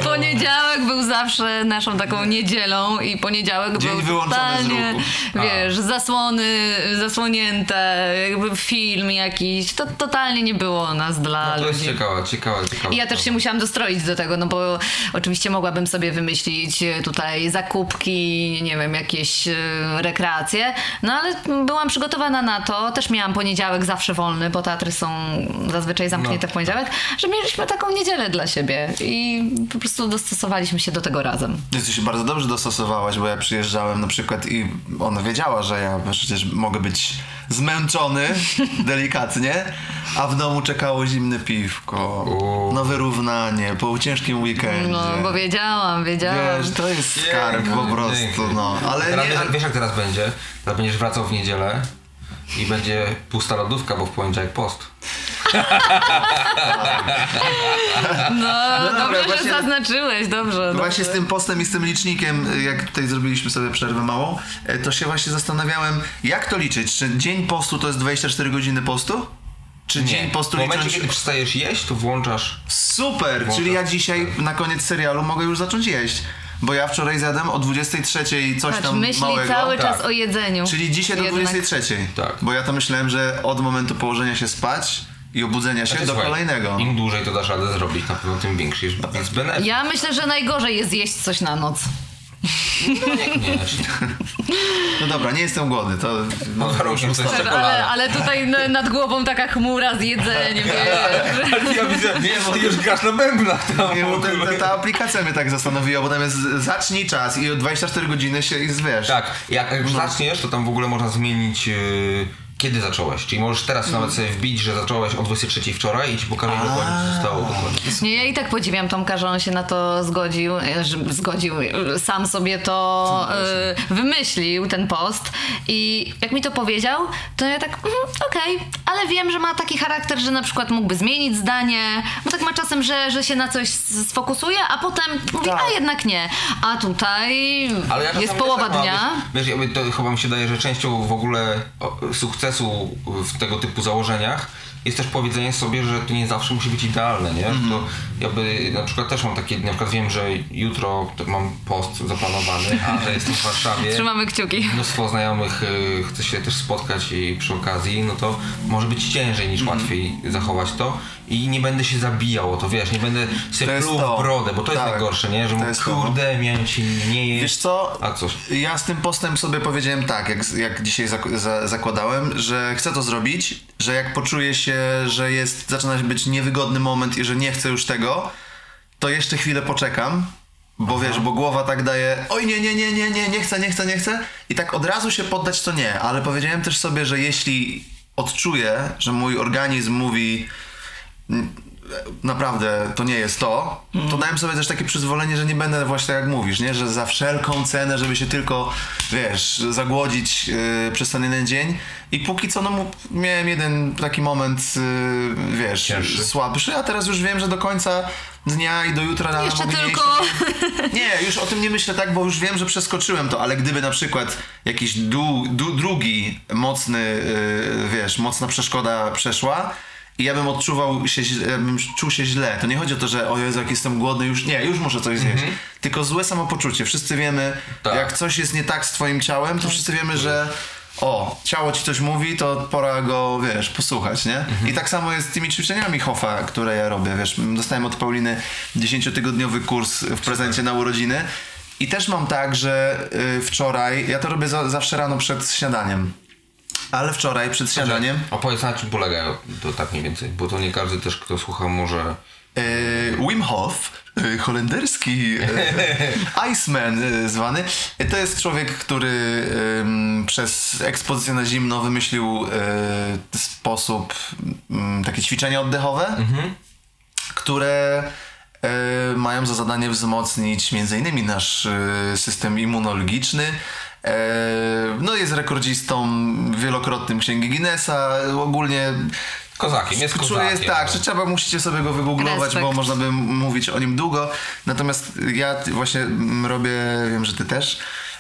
Poniedziałek był zawsze naszą taką niedzielą i poniedziałek Dzień był totalnie, wiesz, zasłony, zasłonięte, jakby film jakiś. To totalnie nie było nas dla To jest ludzi. ciekawe, ciekawe, ciekawe. I ja też się musiałam dostroić do tego, no bo oczywiście mogłabym sobie wymyślić e, tutaj zakupki, nie wiem, jakieś e, rekreacje, no ale byłam przygotowana na to, też miałam poniedziałek zawsze wolny, bo teatry są zazwyczaj zamknięte No. w poniedziałek, że mieliśmy taką niedzielę dla siebie i po prostu dostosowaliśmy się do tego razem. Ty się bardzo dobrze dostosowałaś, bo ja przyjeżdżałem na przykład i ona wiedziała, że ja przecież mogę być zmęczony (laughs) delikatnie, a w domu czekało zimne piwko, U. nowe równanie po ciężkim weekendzie. No, bo wiedziałam, wiedziałam. Wiesz, to jest skarb po Piękny, prostu, no. Ale teraz nie, wiesz, wiesz jak teraz będzie? Teraz będziesz wracał w niedzielę i będzie pusta lodówka, bo w poniedziałek post. No, dobra, dobrze, właśnie- że zaznaczyłeś, dobrze. Właśnie z dobrze. tym postem i z tym licznikiem, jak tutaj zrobiliśmy sobie przerwę małą, e, to się właśnie zastanawiałem, jak to liczyć? Czy dzień postu to jest 24 godziny postu? Czy dzień postu W momencie, licząc... kiedy przestajesz jeść, to włączasz... Super! Włącza. Czyli ja dzisiaj na koniec serialu mogę już zacząć jeść. Bo ja wczoraj zjadłem o 23 coś Patrz, tam myśli małego. cały Tak. czas o jedzeniu. Czyli dzisiaj do Jednak- 23. Tak. Bo ja to myślałem, że od momentu położenia się spać i obudzenia się Znaczy, do słuchaj, kolejnego. Im dłużej to dasz radę zrobić, na pewno tym większy jest, jest benefit. Ja myślę, że najgorzej jest jeść coś na noc. Nie, No dobra, nie jestem głodny, to... No, Warunkiem coś Ale, ale tutaj nad głową taka chmura z jedzeniem, (laughs) wiesz. Ale ja widzę, ty już grasz na bębnach tam Nie, bo ta, ogóle. ta, ta aplikacja mnie tak zastanowiła, bo tam jest zacznij czas i o 24 godziny się i wiesz. Tak, jak już zaczniesz, to tam w ogóle można zmienić yy, kiedy zacząłeś. Czyli możesz teraz nawet sobie wbić, że zacząłeś o 23 wczoraj i ci pokaże dokładnie co zostało. Nie, ja i tak podziwiam Tomka, że on się na to zgodził, że zgodził, sam sobie to e, wymyślił, ten post i jak mi to powiedział, to ja tak, mhm, okej, ale wiem, że ma taki charakter, że na przykład mógłby zmienić zdanie, bo tak ma czasem, że, że się na coś sfokusuje, a potem mówi, Tak. a jednak nie, a tutaj ja jest połowa tak dnia. Wiesz, wiesz, to chyba mi się daje, że częścią w ogóle o, sukcesu w tego typu założeniach jest też powiedzenie sobie, że to nie zawsze musi być idealne, nie? Że To jakby na przykład też mam takie, na przykład wiem, że jutro mam post zaplanowany, a że jestem w (laughs) Warszawie. Trzymamy kciuki. Mnóstwo znajomych y, chce się też spotkać i przy okazji, no to może być ciężej niż Mhm. łatwiej zachować to i nie będę się zabijał o to, wiesz, nie będę sobie jest pluł w brodę, bo to jest Tak. najgorsze, nie? Że mówię, jest to. kurde, miałem ci nie jeść. Wiesz co? A coś. Ja z tym postem sobie powiedziałem tak, jak, jak dzisiaj zak- za, zakładałem, że chcę to zrobić, że jak poczuję się, że jest, zaczyna się być niewygodny moment i że nie chcę już tego, to jeszcze chwilę poczekam, bo wiesz, bo głowa tak daje, oj nie, nie, nie, nie, nie, nie chcę, nie chcę, nie chcę i tak od razu się poddać to nie, ale powiedziałem też sobie, że jeśli odczuję, że mój organizm mówi naprawdę to nie jest to, to dałem sobie też takie przyzwolenie, że nie będę właśnie jak mówisz, nie? że za wszelką cenę, żeby się tylko, wiesz, zagłodzić yy, przez ten jeden dzień. I póki co, no miałem jeden taki moment, yy, wiesz, Cięższy. słabszy, a teraz już wiem, że do końca dnia i do jutra rano Jeszcze tylko... Nie, już o tym nie myślę tak, bo już wiem, że przeskoczyłem to, ale gdyby na przykład jakiś du, du, drugi mocny, yy, wiesz, mocna przeszkoda przeszła i ja bym odczuwał się, bym czuł się źle, to nie chodzi o to, że o Jezu, jak jestem głodny, już nie, już muszę coś zjeść. Tylko złe samopoczucie. Wszyscy wiemy, Tak. jak coś jest nie tak z twoim ciałem, to wszyscy wiemy, że o, ciało ci coś mówi, to pora go, wiesz, posłuchać, nie? I tak samo jest z tymi ćwiczeniami Hoffa, które ja robię, wiesz, dostałem od Pauliny 10-tygodniowy kurs w prezencie na urodziny i też mam tak, że y, wczoraj, ja to robię za, zawsze rano przed śniadaniem, ale wczoraj przed śniadaniem Opowiedz na czym polega to tak mniej więcej, bo to nie każdy też, kto słucha, może... E, Wim Hof, e, holenderski e, (laughs) Iceman e, zwany, e, to jest człowiek, który em, przez ekspozycję na zimno wymyślił e, sposób, takie ćwiczenia oddechowe, które e, mają za zadanie wzmocnić między innymi nasz e, system immunologiczny. E, no jest rekordzistą wielokrotnym księgi Guinnessa, ogólnie Kozakiem, jest kozakiem. jest tak, no. że trzeba, musicie sobie go wygooglować, Respekt. bo można by mówić o nim długo. Natomiast ja właśnie robię, wiem, że ty też,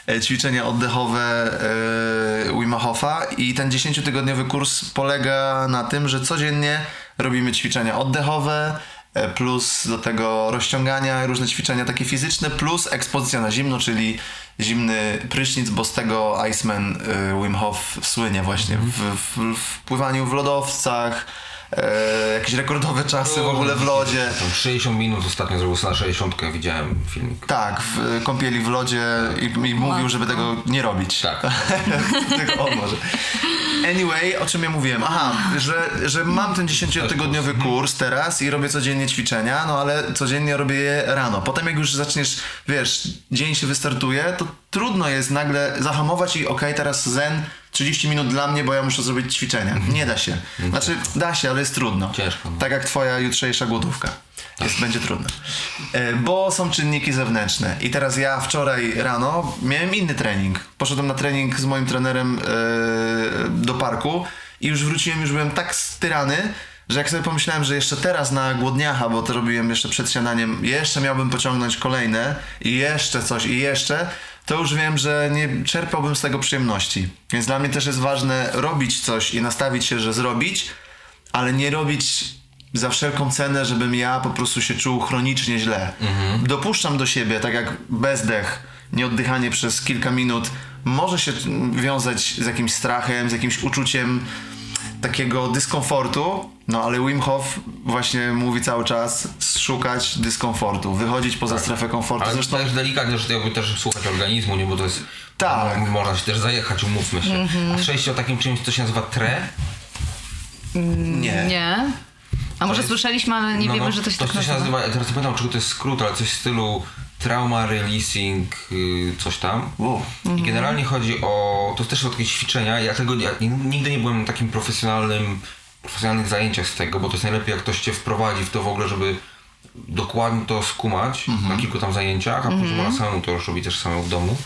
e, ćwiczenia oddechowe e, Wima Hofa i ten 10-tygodniowy kurs polega na tym, że codziennie robimy ćwiczenia oddechowe, plus do tego rozciągania, różne ćwiczenia takie fizyczne, plus ekspozycja na zimno, czyli zimny prysznic, bo z tego Iceman y, Wim Hof słynie właśnie w, w, w pływaniu w lodowcach, e, jakieś rekordowe czasy w ogóle w lodzie. Tam 60 minut ostatnio zrobił sobie na 60, widziałem filmik. Tak, w kąpieli w lodzie i, i mówił, żeby tego nie robić. Tak. (laughs) Tylko on może. Anyway, o czym ja mówiłem? Aha, że, że mam ten 10-tygodniowy kurs teraz i robię codziennie ćwiczenia, no ale codziennie robię je rano. Potem jak już zaczniesz, wiesz, dzień się wystartuje, to trudno jest nagle zahamować i okej, teraz zen, 30 minut dla mnie, bo ja muszę zrobić ćwiczenia. Nie da się. Znaczy, da się, ale jest trudno. Ciężko, no. Tak jak twoja jutrzejsza głodówka. Jest, będzie trudne. Bo są czynniki zewnętrzne. I teraz ja wczoraj rano miałem inny trening. Poszedłem na trening z moim trenerem e, do parku i już wróciłem, już byłem tak styrany, że jak sobie pomyślałem, że jeszcze teraz na głodniacha, bo to robiłem jeszcze przed śniadaniem, jeszcze miałbym pociągnąć kolejne i jeszcze coś i jeszcze, to już wiem, że nie czerpałbym z tego przyjemności. Więc dla mnie też jest ważne robić coś i nastawić się, że zrobić, ale nie robić za wszelką cenę, żebym ja po prostu się czuł chronicznie źle. Dopuszczam do siebie, tak jak bezdech, nieoddychanie przez kilka minut, może się wiązać z jakimś strachem, z jakimś uczuciem takiego dyskomfortu, no ale Wim Hof właśnie mówi cały czas szukać dyskomfortu, wychodzić poza strefę komfortu. Ale Zresztą to jest delikatnie, że jakby też słuchać organizmu, nie? Bo to jest... Tak. mo- Można się też zajechać, umówmy się. A słyszeliście o takim czymś, co się nazywa TRE? nie. Nie. A może jest- słyszeliśmy, ale nie No, wiemy, no, że to się to tak coś się nazywa. nazywa, teraz nie pamiętam czego to jest skrót, ale coś w stylu trauma releasing, y, coś tam. Wow. I generalnie chodzi o, to też są takie ćwiczenia, ja tego, ja nigdy nie byłem takim profesjonalnym, profesjonalnych zajęciach z tego, bo to jest najlepiej jak ktoś cię wprowadzi w to w ogóle, żeby dokładnie to skumać na kilku tam zajęciach, a później można samemu to już robić też samemu w domu.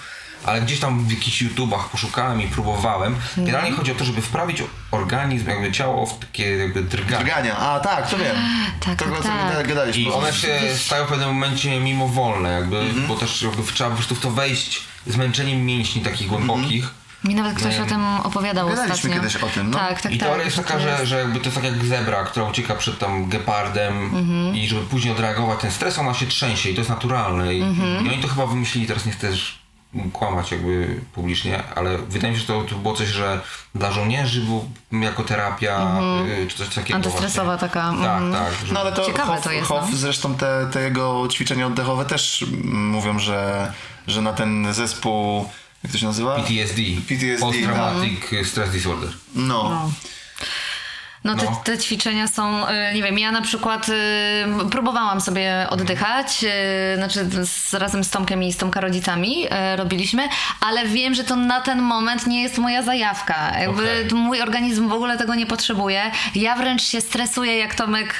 Ale gdzieś tam w jakichś YouTubach poszukałem i próbowałem. Generalnie chodzi o to, żeby wprawić organizm, jakby ciało w takie jakby drganie. Drgania. A tak, to wiem. Tak, tak, co tak. gadaliśmy. I one się stają w pewnym momencie mimowolne, jakby, Mhm. bo też jakby trzeba po prostu w to wejść zmęczeniem mięśni takich głębokich. Mi nawet ktoś o tym opowiadał Gadaliśmy ostatnio. kiedyś o tym, no. Tak, tak, I tak. teoria jest taka, że, że jakby to jest tak jak zebra, która ucieka przed tam gepardem Mhm. i żeby później odreagować ten stres, ona się trzęsie i to jest naturalne. I, Mhm. i oni to chyba wymyślili, teraz nie chcę też kłamać jakby publicznie, ale wydaje mi się, że to, to było coś, że dla żołnierzy był jako terapia, y, czy coś takiego. Antystresowa właśnie. taka, Tak, mhm. tak. że- No ale to Ciekawe Hoff, to jest, Hoff no. zresztą te, te jego ćwiczenia oddechowe też mówią, że, że na ten zespół, jak to się nazywa? PTSD, PTSD, Post-Traumatic Stress Disorder. No. No te, No. te ćwiczenia są, y, nie wiem, ja na przykład y, próbowałam sobie oddychać, y, znaczy z, razem z Tomkiem i z Tomka rodzicami robiliśmy, ale wiem, że to na ten moment nie jest moja zajawka. Jakby Okej. mój organizm w ogóle tego nie potrzebuje. Ja wręcz się stresuję, jak Tomek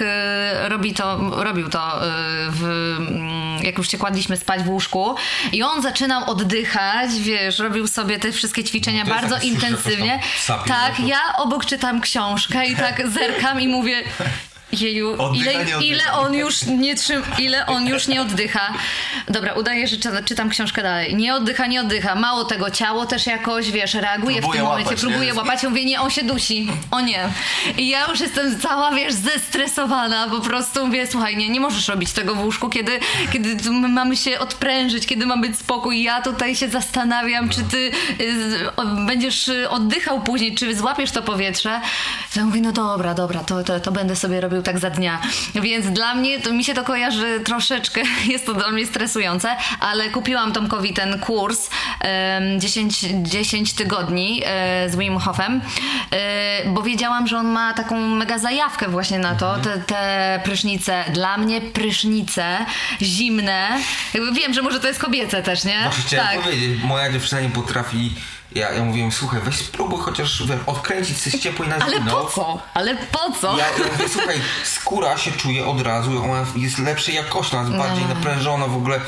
robi to, robił to, w, mm, jak już się kładliśmy spać w łóżku i on zaczynał oddychać, wiesz, robił sobie te wszystkie ćwiczenia No to jest bardzo intensywnie. Tak, no ja obok czytam książkę i tak zerkam i mówię. Jeju, ile, ile on już nie trzym, ile on już nie oddycha. Dobra, udaję, że czytam, książkę dalej. Nie oddycha, nie oddycha. Mało tego, ciało też jakoś, wiesz, reaguje Próbuje w tym momencie, łapać, próbuje nie? łapać. Ja mówię, nie, on się dusi. O nie. I ja już jestem cała, wiesz, zestresowana. Po prostu mówię, słuchaj, nie, nie możesz robić tego w łóżku, kiedy, kiedy mamy się odprężyć, kiedy ma być spokój. Ja tutaj się zastanawiam, czy ty y, będziesz y, oddychał później, czy złapiesz to powietrze. Ja mówię, no dobra, dobra, to, to, to będę sobie robił tak za dnia. Więc dla mnie, to mi się to kojarzy troszeczkę, (laughs) jest to dla mnie stresujące, ale kupiłam Tomkowi ten kurs em, 10, 10 tygodni e, z Wim Hofem, e, bo wiedziałam, że on ma taką mega zajawkę właśnie na to, te, te prysznice. Dla mnie prysznice zimne, jakby wiem, że może to jest kobiece też, nie? Właśnie chciałem tak. powiedzieć, moja dziewczyna nie potrafi. Ja, ja mówiłem, słuchaj, weź spróbuj chociaż wiesz, odkręcić coś ciepło i na Ale zimno. po co? Ale po co? Ja, ja mówię, słuchaj, skóra się czuje od razu, ona jest lepszej jakości, ona jest No. bardziej naprężona w ogóle.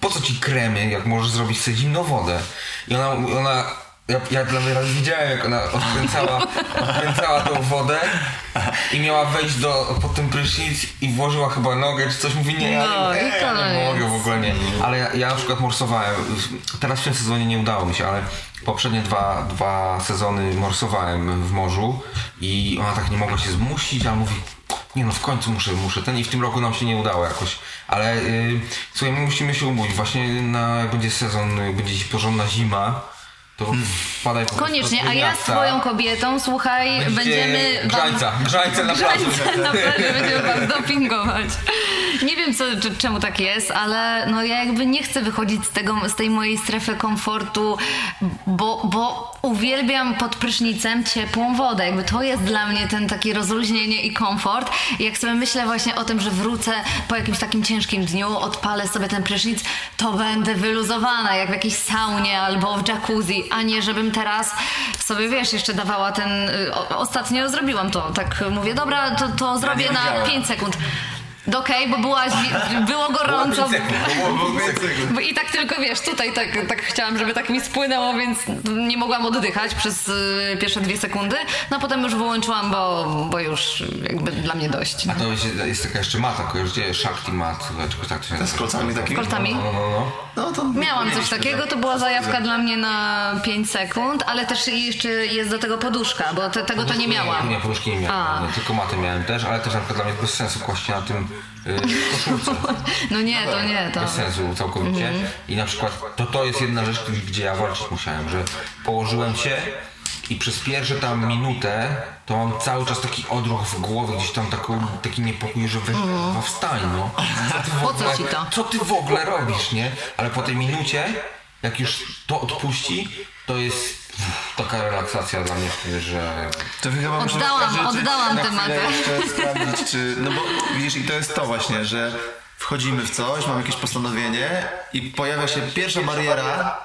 Po co ci kremy, jak możesz zrobić sobie zimną wodę? I ona, ona ja, ja dla mnie raz widziałem, jak ona odkręcała, odkręcała tą wodę i miała wejść do, pod ten prysznic i włożyła chyba nogę czy coś. Mówi, nie, ja No, nie, ja nie koniec. mogę w ogóle nie. Ale ja, ja na przykład morsowałem. Teraz w tym sezonie nie udało mi się, ale poprzednie dwa, dwa sezony morsowałem w morzu i ona tak nie mogła się zmusić, a mówi nie no w końcu muszę, muszę ten i w tym roku nam się nie udało jakoś. Ale yy, słuchaj, my musimy się umówić. Właśnie na, jak będzie sezon, jak będzie porządna zima, to wpadaj po Koniecznie, a ja z twoją kobietą, słuchaj, Będzie będziemy wam... grzańca, grzańce na plaży. Grzańce na plaży będziemy was dopingować. Nie wiem co, czemu tak jest, ale no ja jakby nie chcę wychodzić z, tego, z tej mojej strefy komfortu, bo, bo uwielbiam pod prysznicem ciepłą wodę. Jakby to jest dla mnie ten taki rozluźnienie i komfort. I jak sobie myślę właśnie o tym, że wrócę po jakimś takim ciężkim dniu, odpalę sobie ten prysznic, to będę wyluzowana, jak w jakiejś saunie albo w jacuzzi, a nie żebym teraz sobie, wiesz, jeszcze dawała ten... y, O, ostatnio zrobiłam to, tak mówię, dobra, to, to zrobię na wiedziałem. 5 sekund. Okej, bo była, było gorąco. Było- I tak tylko wiesz, tutaj tak, tak chciałam, żeby tak mi spłynęło, więc nie mogłam oddychać przez y, pierwsze dwie sekundy. No a potem już wyłączyłam, bo, bo już jakby dla mnie dość. A to jest, jest taka jeszcze mata, kojarzycie? Shakti mat, czy tak to się nazywa. Z kolcami takimi? Kolcami. No, no, no. No to Miałam coś takiego, to była zajawka dla mnie na 5 sekund, ale też jeszcze jest do tego poduszka, bo te, tego to nie miałam. Nie, poduszki nie A. miałem, nie, tylko matę miałem też, ale też na przykład dla mnie bez sensu kłaść się na tym koszulce. (laughs) No nie, to nie, to... Bez sensu całkowicie. Mhm. I na przykład to, to jest jedna rzecz, gdzie ja walczyć musiałem, że położyłem się i przez pierwsze tam minutę to mam cały czas taki odruch w głowie, gdzieś tam taką, taki niepokój, że weź mm. wstań, no. (laughs) Co ty co ogóle- ci to? Co ty w ogóle robisz, nie? Ale po tej minucie, jak już to odpuści, to jest taka relaksacja dla mnie wtedy, że... To chyba Oddałam- życzyć oddałam temat. jeszcze sprawdzić, czy... No bo widzisz, i to jest to właśnie, że wchodzimy w coś, mamy jakieś postanowienie i pojawia się pierwsza bariera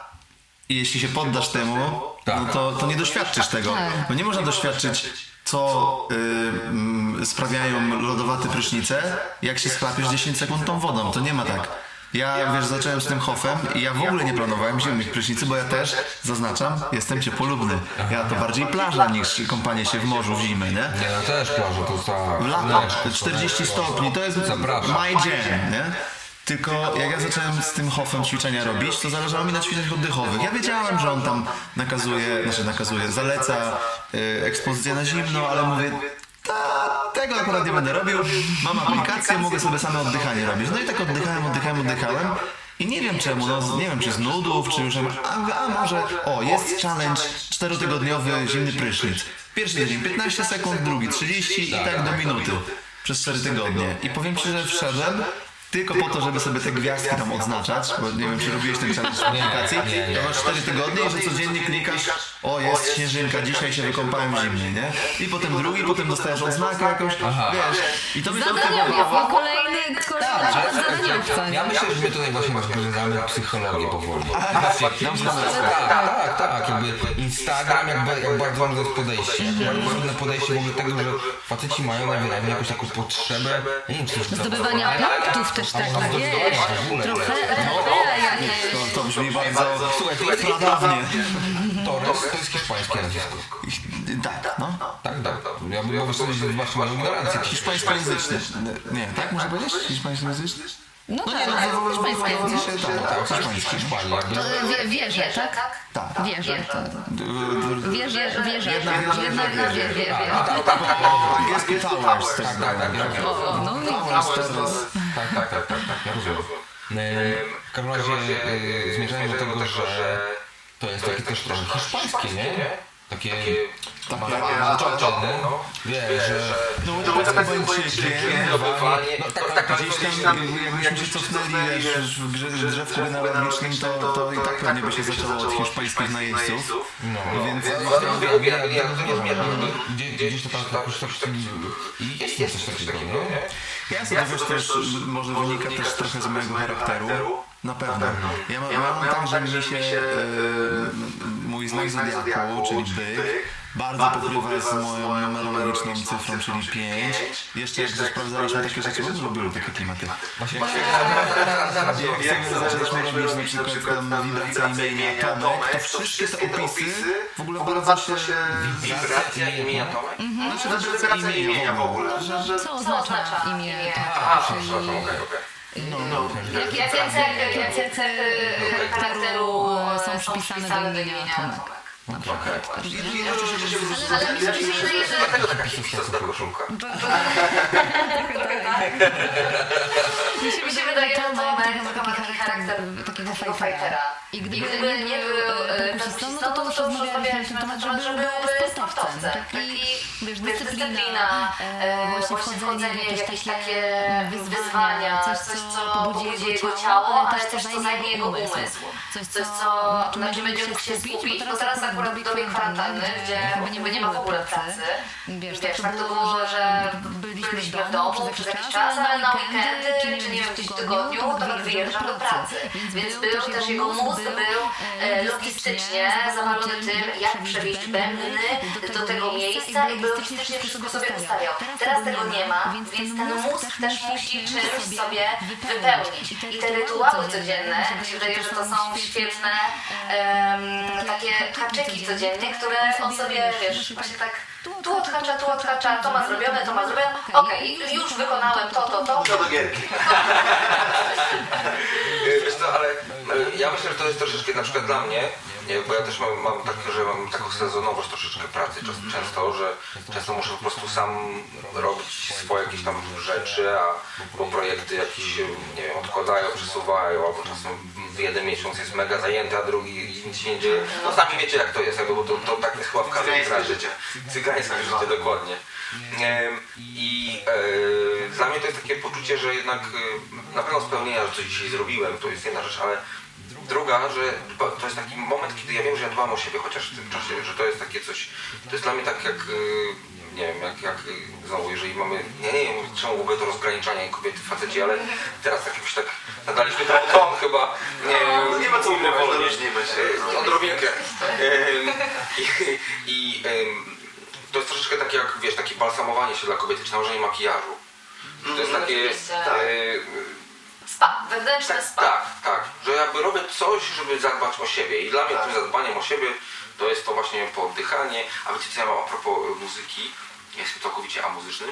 i jeśli się poddasz temu, Tak. no to, to nie doświadczysz tego. Tak. No nie można doświadczyć co y, sprawiają lodowate prysznice, jak się schlapiesz 10 sekund tą wodą. To nie ma tak. Ja, wiesz, zacząłem z tym hofem i ja w ogóle nie planowałem zimnych prysznicy, bo ja też, zaznaczam, jestem ciepłolubny. Ja to bardziej plaża niż kąpanie się w morzu w zimę, nie? Nie, no też plaża, to ta... W lato, 40 stopni, to jest my jam, nie? Tylko jak ja zacząłem z tym hofem ćwiczenia robić, to zależało mi na ćwiczeniach oddechowych. Ja wiedziałem, że on tam nakazuje, znaczy nakazuje, zaleca y, ekspozycję na zimno, ale mówię, ta, tego akurat nie będę robił. Mam aplikację, mogę sobie same oddychanie robić. No i tak oddychałem, oddychałem, oddychałem. I nie wiem czemu, no nie wiem czy z nudów, czy już, a, a może, o jest challenge czterotygodniowy zimny prysznic. Pierwszy tydzień 15 sekund, drugi 30 i tak do minuty przez 4 tygodnie. I powiem Ci, że wszedłem tylko po to, żeby sobie te gwiazdki tam odznaczać, bo nie wiem, czy robiłeś ten challenge w aplikacji. To masz 4 tygodnie i że codziennie klikasz, o jest śnieżynka, dzisiaj się wykąpałem w zimnie, nie? I potem drugi, potem dostajesz odznakę jakąś, wiesz. I to trochę Zadaniowiec, no kolejny, Tak, zadaniowca. Ja myślę, że my tutaj właśnie rozwiązamy psychologię powoli. Patrzcie, tak, tak, tak, jakby Instagram, jak, ba- jak bardzo ważne jest podejście. Bardzo ważne podejście w ogóle tego, że faceci mają najwyraźniej jakąś taką potrzebę, nie wiem, czy to Zdobywania punktów też tak, tak, wiesz, trofea, trofea jakieś. To, to brzmi bardzo Słuchaj, to jest pradawnie. Torres to jest hiszpańskie nazwisko. Tak, no. Tak, tak. Ja bym mogę sobie zobaczyć moją ignorancję. Hiszpańskojęzyczny. Nie, tak można powiedzieć? Hiszpańskojęzyczny? No No tak, nie, no hiszpańskie. się tak, tak, Tak, hiszpański. Hiszpania. jakby. To wie, wieże, tak? Tak. D- Wieże, wieże. Jedna wieża. Po angielsku towers, tak Tak, tak, tak. No, no, Towers, towers. Tak, tak, tak, tak, tak, ja rozumiem. E, W każdym razie e, zmierzałem do tego, że to jest takie też trochę hiszpańskie, nie? Takie zaczeczone, wiesz, że No to jest Kubańczykiem. no, tak, tak, Gdzieś tam, jakbyśmy się cofnęli wiesz, w drzewku genealogicznym, to, to i tak pewnie by się zaczęło od hiszpańskich najeźdźców. No, Więc gdzieś, to tam jakoś tak jest coś takiego, nie? Ja sobie wiesz też, może wynika też trochę z mojego charakteru. Na pewno. Ja mam, ja mam tak, że mi się e, mój znak zodiaku, czyli byk, bardzo pokrywa z moją numerologiczną cyfrą, czyli 5. Jeszcze jak sprawdzaliśmy takie rzeczy, bo lubiły takie klimaty. Właśnie, Jak sobie zaczęliśmy robić na przykład tam wibracje imienia Tomek, to wszystkie te opisy w ogóle bardzo się... wibracja imienia Tomek? Znaczy wibracja imienia w ogóle. Co oznacza imię? A, przepraszam, okej, okej. Jakie cechy, charakteru e, są przypisane do imienia Tomek? Ale mi się wydaje, że (laughs) (laughs) mi się wydaje, że Tomek ma taki charakter takiego fajtera. I gdyby nie był e, perkusistą, no to już rozmawialiśmy na temat, że był sportowcem. Taki, wiesz, dyscyplina, e, właśnie wchodzenie w jakieś takie wyzwania, coś, co pobudzi jego ciało, ale też co zajmie jego umysł. Coś, co, na czym będzie mógł się skupić, bo teraz akurat dobiegł kwarantanny, gdzie jakby nie ma w ogóle pracy. Wiesz, tak to było, że byliśmy w domu przez jakiś czas, ale na weekendy, czy nie wiem, gdzieś w tygodniu, to wyjeżdżał do pracy. Więc był też jego mózg był e, logistycznie zawalony tym, jak przewieźć bębny do tego miejsca i logistycznie wszystko sobie ustawiał. Teraz tego nie ma, więc ten mózg też musi czymś sobie wypełnić. I te rytuały codzienne, mi się wydaje, że to są świetne takie haczyki codziennie, które on sobie, wiesz, właśnie tak tu odhacza, tu odhacza, to ma zrobione, to ma zrobione. Okej, już wykonałem to, to, to. do gierki. (laughs) Wiesz co, ale ja myślę, że to jest troszeczkę na przykład dla mnie, nie, bo ja też mam, mam tak, że mam taką sezonowość troszeczkę pracy czas- często, że często muszę po prostu sam robić swoje jakieś tam rzeczy, a bo projekty jakieś, nie wiem, odkładają, przesuwają, albo czasem w jeden miesiąc jest mega zajęty, a drugi nic się nie dzieje. No sami wiecie jak to jest, jakby, bo to, to tak jest chyba w każdym życie. Cygańskie życie, dokładnie. I e, dla mnie to jest takie poczucie, że jednak e, na pewno spełnienia, że coś dzisiaj zrobiłem, to jest jedna rzecz, ale druga, że to jest taki moment, kiedy ja wiem, że ja dbam o siebie chociaż w tym czasie, że to jest takie coś, to jest dla mnie tak jak, e, nie wiem, jak, jak e, znowu, jeżeli mamy, ja nie wiem czemu w ogóle to rozgraniczanie kobiety, faceci, ale teraz tak jakoś tak nadaliśmy ten ton chyba, nie No, nie ma co powoli. różnimy się. E, Odrobinkę. Em, (laughs) I, i to jest troszeczkę takie jak, wiesz, takie balsamowanie się dla kobiety, czy nałożenie makijażu. To jest takie... Oczywiście. Spa, wewnętrzne tak, spa. tak, tak, że jakby robię coś, żeby zadbać o siebie. I dla mnie tym zadbaniem o siebie to jest to właśnie pooddychanie, a wiecie co ja mam a propos e, muzyki, ja jestem całkowicie amuzyczny,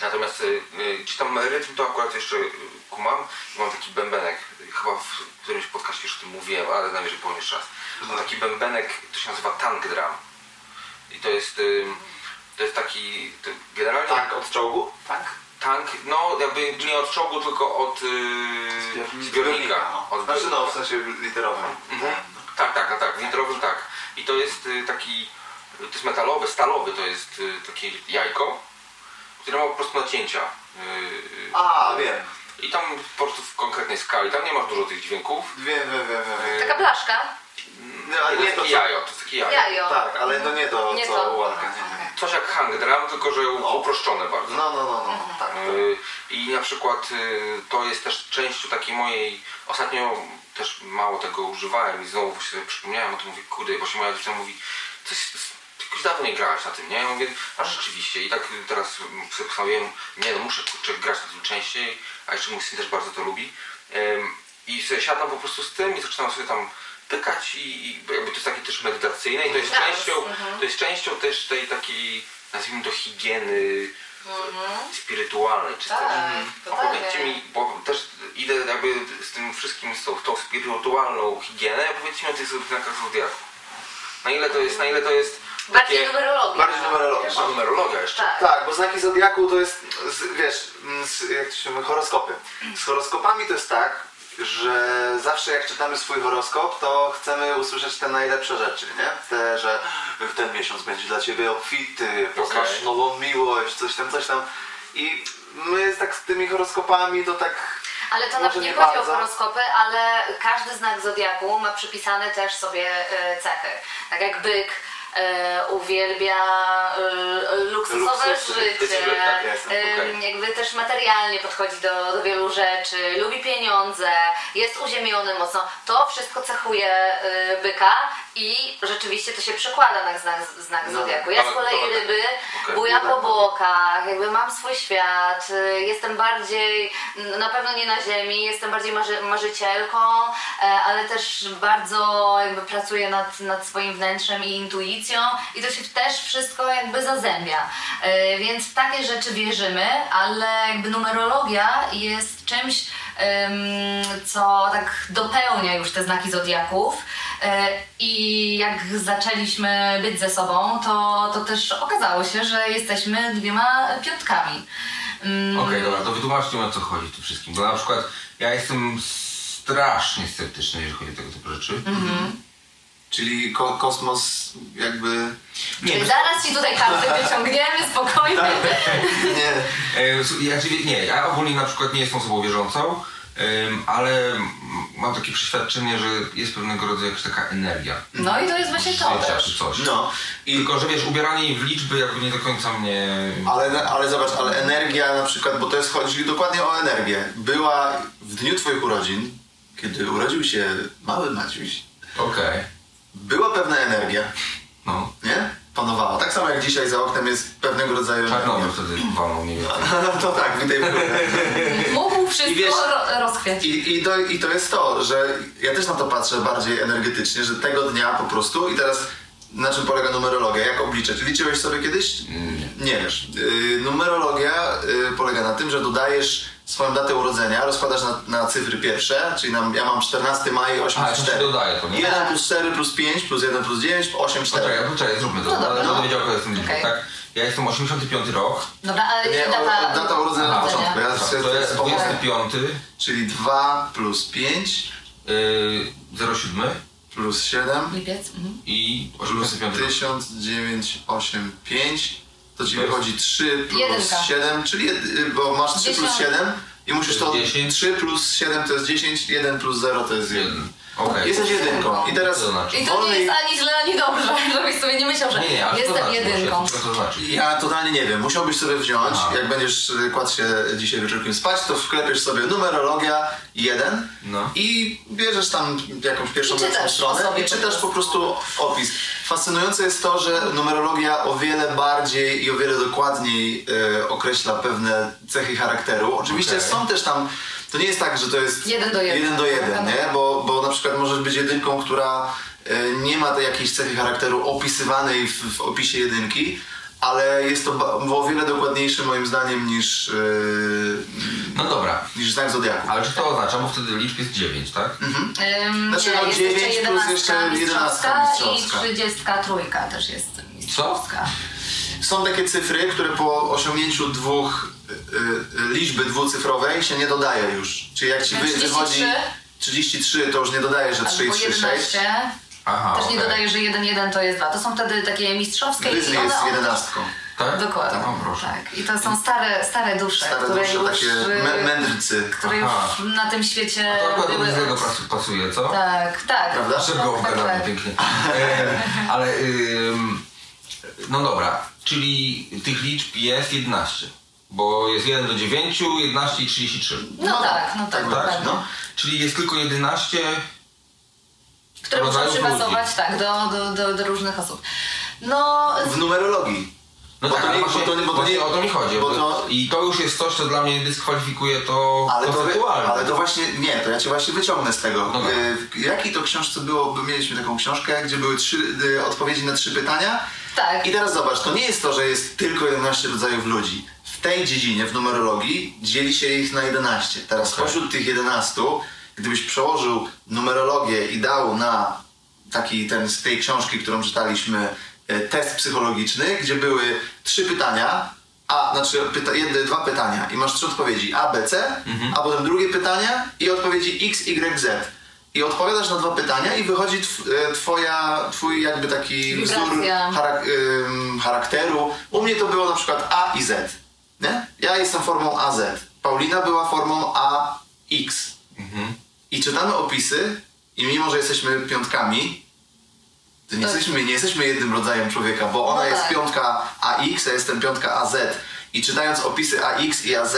natomiast y, y, czy tam rytm to akurat jeszcze y, kumam, mam taki bębenek, chyba w którymś podcaście już o tym mówiłem, ale najwyżej powiem jeszcze raz, mam taki bębenek, to się nazywa tank drum. I to jest, y, to jest taki, to generalnie Tak, od czołgu? Tak. Tank, no jakby nie od czołgu, tylko od yy, zbiornika. Od Znaczy no, w sensie literowym. Mhm. Tak, tak, tak, tak, litrowy tak. I to jest y, taki, to jest metalowy, stalowy, to jest y, takie jajko, które ma po prostu nacięcia. Y, A, wiem. I tam po prostu w konkretnej skali, tam nie masz dużo tych dźwięków. Wiem, wiem, wiem, wiem. Taka blaszka. No, ale To nie jest to, co... jajo, to jest takie jajo. Jajo. Tak, ale to nie to, Nie co to. ładka. Nie, nie. Coś jak hang drum, tylko że uproszczone bardzo. No, no, no, no. Tak. Y, I na przykład y, to jest też częścią takiej mojej, ostatnio też mało tego używałem i znowu sobie przypomniałem o tym, mówię, kurde, właśnie moja dziewczyna mówi, coś, jakoś dawno nie grałeś na tym, nie? Ja mówię, a rzeczywiście i tak teraz sobie postanowiłem, nie no muszę kurczę grać na tym częściej, a jeszcze mój syn też bardzo to lubi. Ym, I sobie siadam po prostu z tym i zaczynam sobie tam pykać i, i jakby to jest takie też medytacyjne i to jest częścią, mhm. to jest częścią też tej takiej, nazwijmy to higieny spirytualnej czy coś. Mhm. Tak, A totalnie. powiedzcie mi, bo też idę jakby z tym wszystkim, z tą, tą spirytualną higienę, powiedzcie mi o tych znakach zodiaku. Na ile to jest, na ile to jest Bardziej numerologia. Bardziej numerologia. A numerologia jeszcze. Tak. Tak, bo znaki zodiaku to jest, z, wiesz, z, jak to się mówi, horoskopy. Z horoskopami to jest tak, że zawsze jak czytamy swój horoskop, to chcemy usłyszeć te najlepsze rzeczy, nie? Te, że w ten miesiąc będzie dla ciebie obfity, poznasz Okej. nową miłość, coś tam, coś tam. I my tak z tymi horoskopami to tak... Ale to Może nawet nie nie chodzi o bardzo. horoskopy, ale każdy znak zodiaku ma przypisane też sobie e, cechy. Tak jak byk e, uwielbia e, luksusowe Luksus, życie, tak e, okej. jakby też materialnie podchodzi do, do wielu rzeczy, lubi pieniądze, jest uziemiony mocno. To wszystko cechuje e, byka i rzeczywiście to się przekłada na znak, znak No, zodiaku. Ja z kolei to- ryby okej. buja po bokach, jakby mam swój świat, y, jestem bardziej, na pewno nie na ziemi, jestem bardziej marzy, marzycielką, e, ale też bardzo jakby pracuję nad, nad swoim wnętrzem i intuicją i to się też wszystko jakby zazębia. E, Więc w takie rzeczy wierzymy, ale jakby numerologia jest czymś, co tak dopełnia już te znaki zodiaków. E, I jak zaczęliśmy być ze sobą, to, to też okazało się, że jesteśmy dwiema piątkami. Mm, Okej, dobra, to wytłumaczcie mi o co chodzi tym wszystkim. Bo na przykład ja jestem strasznie sceptyczny, jeżeli chodzi o tego typu rzeczy. Czyli ko kosmos jakby... Nie, Czyli zaraz ci tutaj karty (laughs) wyciągniemy, spokojnie. (laughs) Nie. E, ja, nie, ja ogólnie na przykład nie jestem osobą wierzącą, ale mam takie przeświadczenie, że jest pewnego rodzaju jakaś taka energia. No i to jest właśnie to też. czy coś. No. I tylko, że wiesz, ubieranie w liczby jakby nie do końca mnie... Ale, ale zobacz, ale energia na przykład, bo to jest chodzi dokładnie o energię. Była w dniu twoich urodzin, kiedy urodził się mały Maciuś, Okej. Była pewna energia, No. nie? Panowała. Tak samo jak dzisiaj za oknem jest pewnego rodzaju Czarnobyl energia. wtedy walnął mniej więcej. (laughs) No to tak, witaj w. Mógł wszystko I wiesz- ro- rozchwiać. I, i, to, I to jest to, że ja też na to patrzę bardziej energetycznie, że tego dnia po prostu i teraz na czym polega numerologia, jak obliczać? Liczyłeś sobie kiedyś? Nie wiesz. Yy, numerologia yy, polega na tym, że dodajesz swoją datę urodzenia, rozkładasz na, na cyfry pierwsze, czyli na, ja mam 14 maj, 8 A, to to, nie? 1 plus 4 plus 5 plus 1 plus 9, 8, 4. Poczekaj, poczekaj, zróbmy to, No ale no. będę wiedział, kto jest tym liczbą, Okej. tak? Ja jestem 85 rok, Dobra, ale Nie, data, o- data urodzenia na początku. Ja to się- jest pomogę. 25, Czyli 2 plus 5 yy, 07 plus 7 lipiec. Mhm. i plus 85 rok. 1985 to ci wychodzi 3 plus Jedynka. 7, czyli jed- bo masz 3 plus Dziesiąt. 7 i musisz To to jest 10. 3 plus 7 to jest 10, 1 plus 0 to jest 1. Okej. Jesteś jedynką i teraz Co to znaczy? I to nie jest ani źle, ani dobrze, (laughs) żebyś sobie nie myślał, że Nie, nie, ale to jestem znaczy, jedynką. to znaczy? Ja totalnie nie wiem. Musiałbyś sobie wziąć, Aha. jak będziesz y, kładł się dzisiaj wieczorkiem spać, to wklepiesz sobie numerologia 1 No. i bierzesz tam jakąś pierwszą I czytasz lepszą stronę i czytasz po prostu. opis. Fascynujące jest to, że numerologia o wiele bardziej i o wiele dokładniej y, określa pewne cechy charakteru. Oczywiście Okej. są też tam, to nie jest tak, że to jest Jeden do jeden. jeden, do jeden Taka nie? noga. Bo, bo na przykład możesz być jedynką, która y, nie ma tej jakiejś cechy charakteru opisywanej w, w opisie jedynki, ale jest to o wiele dokładniejsze moim zdaniem niż, y, No dobra, niż znak zodiaku. ale czy to oznacza, bo wtedy liczb jest 9, tak? Ym, Znaczy, nie, no, jest dziewięć jeszcze plus 11 jeszcze mistrzowska, 11 mistrzowska. i 33 też jest mistrzowska. Są takie cyfry, które po osiągnięciu dwóch liczby dwucyfrowej się nie dodaje już. Czyli jak ci wy, 33? wychodzi 33, to już nie dodaje, że 3 i Albo 3, 6. 11. Aha, Też nie okej. dodaje, że 1-1 to jest 2. To są wtedy takie mistrzowskie Grizzly i one jest od- jedenastką. Tak? Dokładnie. O, proszę. Tak. I to są stare, stare dusze, Stare które dusze, już, takie y, mę- mędrcy. które już Aha. na tym świecie To akurat do były pasu- pasuje, co? Tak, tak. Prawda? Szybko tak, gadamy tak. pięknie. E, ale, ym, no dobra, czyli tych liczb jest 11. Bo jest 1 do 9, 11 i 33. No, tak, no tak, tak, dokładnie. no. Czyli jest tylko 11 Które muszą przypasować tak, do, do, do, do różnych osób. No, W numerologii. No Bo tak, to nie- właśnie, bo to nie- bo to nie- o to mi chodzi. to- I to już jest coś, co dla mnie dyskwalifikuje to Ale to, konceptualnie. ale to właśnie, nie, to ja cię właśnie wyciągnę z tego. Dobra. Y, W jakiej to książce było, bo mieliśmy taką książkę, gdzie były trzy y, odpowiedzi na trzy pytania. Tak. I teraz zobacz, to nie jest to, że jest tylko 11 rodzajów ludzi. W tej dziedzinie, w numerologii, dzieli się ich na 11. Teraz spośród tych 11, gdybyś przełożył numerologię i dał na taki ten z tej książki, którą czytaliśmy, e, test psychologiczny, gdzie były trzy pytania, a znaczy pyta, jedne, dwa pytania i masz trzy odpowiedzi A, B, C, a potem drugie pytania i odpowiedzi X, Y, Z. I odpowiadasz na dwa pytania i wychodzi tw, e, twoja, twój jakby taki wzór Wibracja. charak, ym, charakteru. U mnie to było na przykład A i Z. Nie? Ja jestem formą AZ. Paulina była formą AX. I czytamy opisy i mimo, że jesteśmy piątkami, to nie, Tak. jesteśmy, nie jesteśmy jednym rodzajem człowieka, bo ona No jest tak. piątka AX, a jestem piątka AZ. I czytając opisy AX i AZ,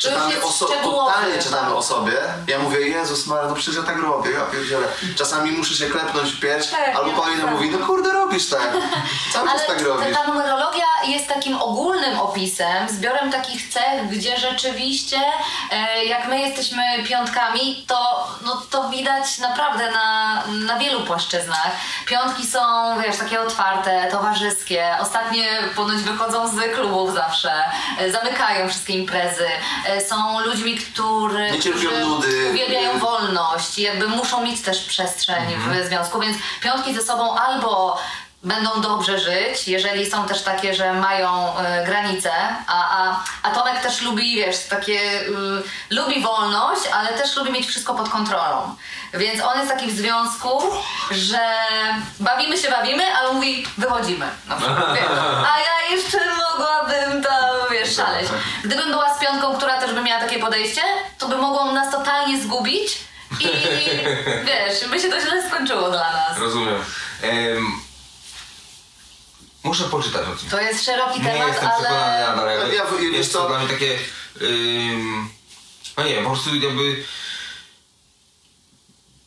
czytamy jest o so- szczegółowy, totalnie czytamy o sobie. Ja mówię, Jezus Maria, no przecież ja tak robię, ja pierdzielę. Czasami muszę się klepnąć w pierś, Tak, albo Paulina tak mówi, no kurde, robisz tak. (laughs) Cały czas tak ta, robisz. ta numerologia jest takim ogólnym opisem, zbiorem takich cech, gdzie rzeczywiście e, jak my jesteśmy piątkami, to, no, to widać naprawdę na, na wielu płaszczyznach. Piątki są, wiesz, takie otwarte, towarzyskie. Ostatnie ponoć wychodzą z klubów zawsze, e, zamykają wszystkie imprezy. E, są ludźmi, którzy, Nie cierpią którzy nudy. uwielbiają wolność, jakby muszą mieć też przestrzeń w związku, więc piątki ze sobą albo będą dobrze żyć, jeżeli są też takie, że mają y, granice, a, a, a Tomek też lubi, wiesz, takie, y, lubi wolność, ale też lubi mieć wszystko pod kontrolą. Więc on jest taki w związku, że bawimy się, bawimy, ale mówi, wychodzimy. Na (laughs) przykład, wiesz. A ja jeszcze mogłabym tam, wiesz, szaleć. Gdybym była z piątką, która też by miała takie podejście, to by mogło nas totalnie zgubić i (laughs) wiesz, by się to źle skończyło dla nas. Rozumiem. Em, muszę poczytać o tym. To jest szeroki Nie temat, jestem przekonany ale... nadal. Jakby, Ja- wiesz jest co? to dla mnie takie... Ym, no nie wiem, po prostu jakby...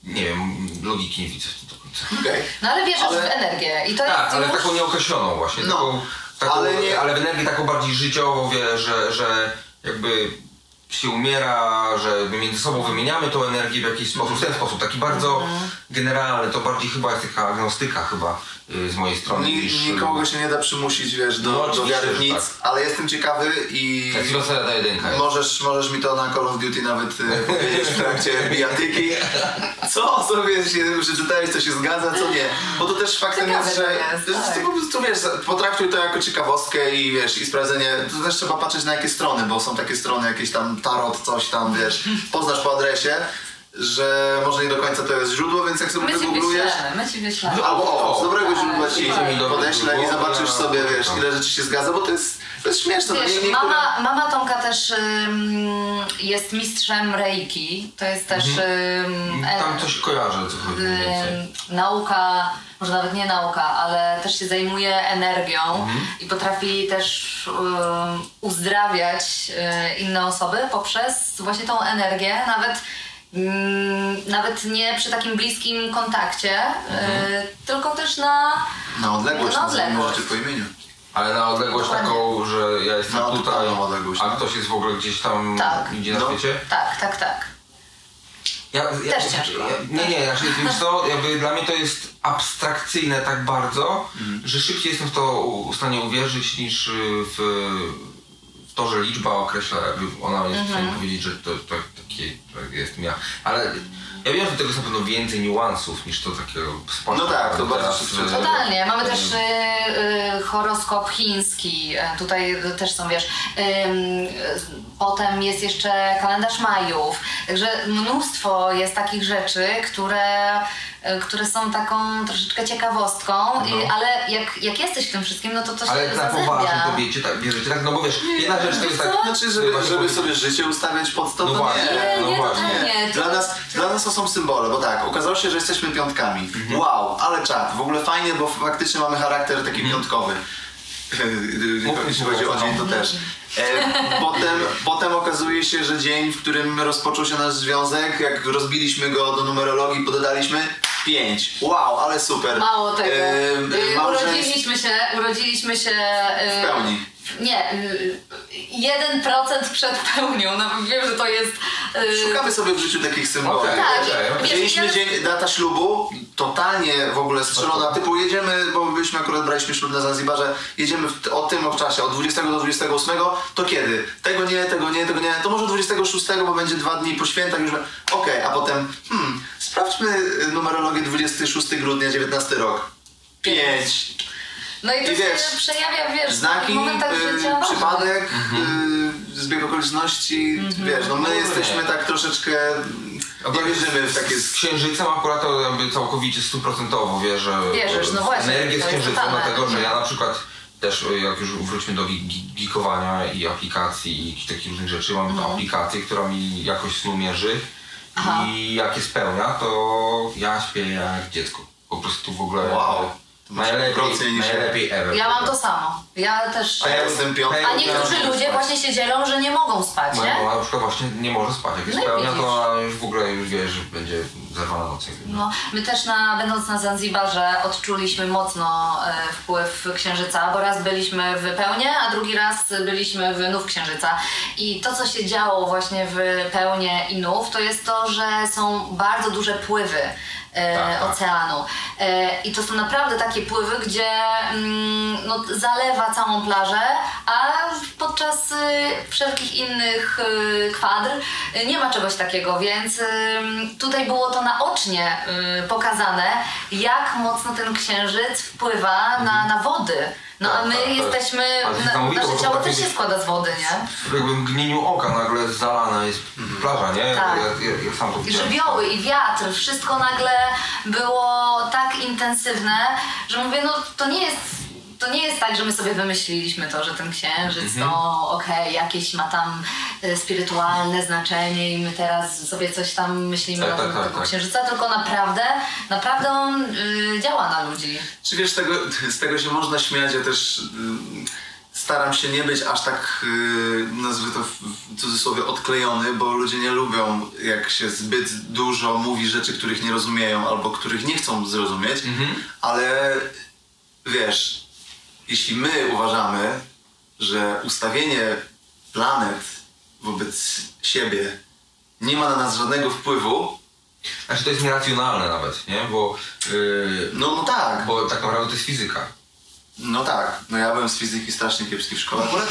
Nie wiem, logiki nie widzę w tym do końca. Okej. No ale wierzysz Ale- w energię i to Tak, jest ale już... taką nieokreśloną właśnie. No, taką, taką, ale ale, nie- ale w energii taką bardziej życiową, wie, że, że jakby się umiera, że my między sobą wymieniamy tą energię w jakiś sposób, w ten sposób, taki bardzo, generalne, to bardziej chyba jest taka agnostyka chyba z mojej strony. Ni, niż, nikogo się nie da przymusić, wiesz, do, No, do wiary w nic, tak. ale jestem ciekawy i Tak, ta jedynka jest. możesz, możesz mi to na Call of Duty nawet y, (laughs) powiedzieć w trakcie bijatyki. Co sobie się przeczytałeś, co się zgadza, co nie. Bo to też faktem Ciekawe jest, że jest, tak. po prostu, wiesz, potraktuj to jako ciekawostkę i wiesz, i sprawdzenie, to też trzeba patrzeć na jakie strony, bo są takie strony, jakieś tam tarot, coś tam, wiesz, poznasz po adresie, że może nie do końca to jest źródło, więc jak sobie My ci wygooglujesz, wyślemy, my ci wyślemy. Albo o, z dobrego Tak, źródła ci podeślę i zobaczysz sobie, wiesz, no. ile rzeczy się zgadza, bo to jest, to jest śmieszne. Wiesz, niektóre- mama, mama Tomka też ym, jest mistrzem reiki. To jest też ym, e- Tam coś kojarzę, co chodzi ym, nauka, może nawet nie nauka, ale też się zajmuje energią Mhm. i potrafi też ym, uzdrawiać y, inne osoby poprzez właśnie tą energię, nawet nawet nie przy takim bliskim kontakcie, y, tylko też na, Na odległość, na odległość. po imieniu. Ale na odległość Dokładnie. taką, że ja jestem Na tutaj, a no. ktoś jest w ogóle gdzieś tam Tak. idzie na No. świecie. Tak, tak, tak. Ja, ja, Też ciężko. Ja, nie, nie, znaczy, wiesz co, jakby dla mnie to jest abstrakcyjne tak bardzo, Mhm. że szybciej jestem w to w stanie uwierzyć niż y, w to, że liczba określa, ona jest w stanie Mhm. powiedzieć, że to, to takie że jestem ja. Ale ja wiem, że tego jest na pewno więcej niuansów niż to takiego spotkania. No tak, to bardzo y, Totalnie. Mamy też y, y, horoskop chiński. E, Tutaj też są, wiesz, ym, y, potem jest jeszcze kalendarz Majów. Także mnóstwo jest takich rzeczy, które, y, które są taką troszeczkę ciekawostką, i, ale jak, jak jesteś w tym wszystkim, no to to się No. Ale na poważnie to wiecie, tak, bierzecie, tak, no bo wiesz, jedna rzecz to jest tak... Znaczy, żeby, żeby sobie życie ustawiać pod to, No to właśnie. nie. No Nie, właśnie. Dla nas, dla nas to są symbole, bo tak, okazało się, że jesteśmy piątkami. Mhm. Wow, ale czad, w ogóle fajnie, bo faktycznie mamy charakter taki piątkowy. (laughs) Jeśli chodzi o dzień, to też. E, potem, potem okazuje się, że dzień, w którym rozpoczął się nasz związek, jak rozbiliśmy go do numerologii, podaliśmy 5. Wow, ale super. Mało tego. E, Y, małżeństwo- urodziliśmy się, urodziliśmy się... y, W pełni. Nie, y, 1% przed pełnią. No, wiem, że to jest... y, Szukamy sobie w życiu takich symboli. Okej, Tak, wiesz, Wzięliśmy dzień, data ślubu, totalnie w ogóle strzelona, typu jedziemy, bo byliśmy akurat braliśmy ślub na Zanzibarze, jedziemy w, o tym o czasie, od 20 do 28, to kiedy? Tego nie, tego nie, tego nie, to może 26, bo będzie dwa dni po świętach już, okej, a potem, hmm, sprawdźmy y, numerologię 26 grudnia, 19 rok. 5. No i to I się wiesz, przejawia, wiesz, w Znaki, takich momentach y, życia przypadek, Mhm. y, zbieg okoliczności, wiesz, no my No jesteśmy tak troszeczkę, nie wierzymy w takie... Z księżycem akurat to jakby całkowicie stuprocentowo wierzę Wierzysz, no w właśnie, energię z księżycem, dlatego że ja na przykład też jak już wróćmy do geekowania i aplikacji i jakichś takich różnych rzeczy, mam No. aplikację, która mi jakoś snu mierzy Aha. i jak je spełnia, to ja śpię jak dziecko. Po prostu w ogóle Wow. Najlepiej, najlepiej ever. Ja mam to samo. Ja też... A ja jestem piątką. A niektórzy Ja ludzie spać. właśnie się dzielą, że nie mogą spać, nie? mama na przykład właśnie nie może spać. Jak jest No widzisz. to już w ogóle już wie, że będzie zerwana noc. jakby. No, my też na, będąc na Zanzibarze odczuliśmy mocno e, wpływ księżyca, bo raz byliśmy w pełnie, a drugi raz byliśmy w nów księżyca. I to, co się działo właśnie w pełnie i nów, to jest to, że są bardzo duże pływy Tak, tak. oceanu. E, I to są naprawdę takie pływy, gdzie mm, no, zalewa całą plażę, a podczas y, wszelkich innych y, kwadr nie ma czegoś takiego, więc y, tutaj było to naocznie pokazane, jak mocno ten księżyc wpływa na, na wody. No a Tak, my tak, jesteśmy, na, nasze ciało też się składa z wody, nie? jakby mgnieniu oka nagle zalana jest plaża, nie? Tak. Ja, ja, ja sam to widziałem. żywioły, i wiatr, wszystko nagle było tak intensywne, że mówię, no to nie jest. To nie jest tak, że my sobie wymyśliliśmy to, że ten księżyc Mhm. to okej, jakieś ma tam y, spirytualne znaczenie i my teraz sobie coś tam myślimy Tak, na tak, temat tak, tego tak. księżyca, tylko naprawdę, naprawdę on y, działa na ludzi. Czy wiesz, tego, z tego się można śmiać, ja też ym, staram się nie być aż tak, yy, nazwę to w, w cudzysłowie, odklejony, bo ludzie nie lubią, jak się zbyt dużo mówi rzeczy, których nie rozumieją albo których nie chcą zrozumieć, ale wiesz, jeśli my uważamy, że ustawienie planet wobec siebie nie ma na nas żadnego wpływu, Znaczy to jest nieracjonalne nawet, nie? Bo, yy, No, no tak, bo tak naprawdę to jest fizyka. no tak. No ja byłem z fizyki strasznie kiepski w szkole akurat,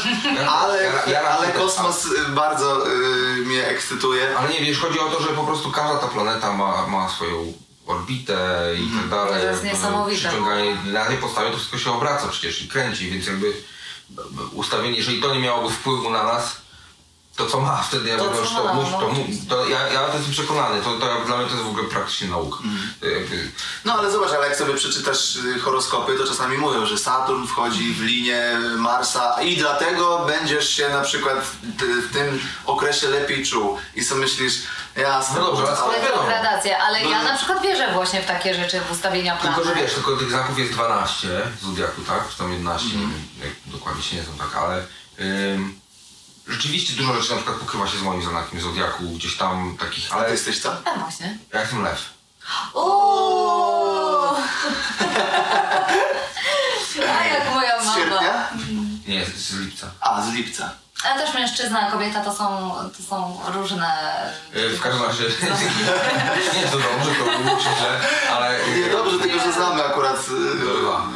ale, Ja- ja ale kosmos y, bardzo y, mnie ekscytuje. Ale nie wiesz, chodzi o to, że po prostu każda ta planeta ma, ma swoją orbitę i tak dalej. To jest niesamowite. Przyciąganie, na tej podstawie to wszystko się obraca przecież i kręci, więc jakby ustawienie, jeżeli to nie miałoby wpływu na nas, to co ma wtedy, jakby, To co to, ma, no, to, to ja, ja to jestem przekonany, to, to dla mnie to jest w ogóle praktycznie nauka. Jakby, No ale zobacz, ale jak sobie przeczytasz y, horoskopy, to czasami mówią, że Saturn wchodzi w linię Marsa i dlatego będziesz się na przykład w tym okresie lepiej czuł. I co myślisz, jasne, No dobrze, ale Ale wiadomo. gradacja, ale No, ja no. na przykład wierzę właśnie w takie rzeczy, w ustawienia planet. Tylko, że wiesz, tylko tych znaków jest 12 w Zodiaku, tak? Czy tam 11, nie wiem, jak dokładnie się nie znam tak, ale ym, rzeczywiście dużo rzeczy na przykład pokrywa się z moim znakiem Zodiaku, gdzieś tam takich, ale ty jesteś co? A właśnie. ja jestem lew. Uuu. (laughs) A jak moja Z mama. sierpnia? Nie, z, z lipca. A, z lipca. Ale też mężczyzna, kobieta to są, to są różne... Yy, w każdym razie, (laughs) nie jest to dobrze, to było ale... Nie, dobrze, tylko że znamy akurat y, lwa,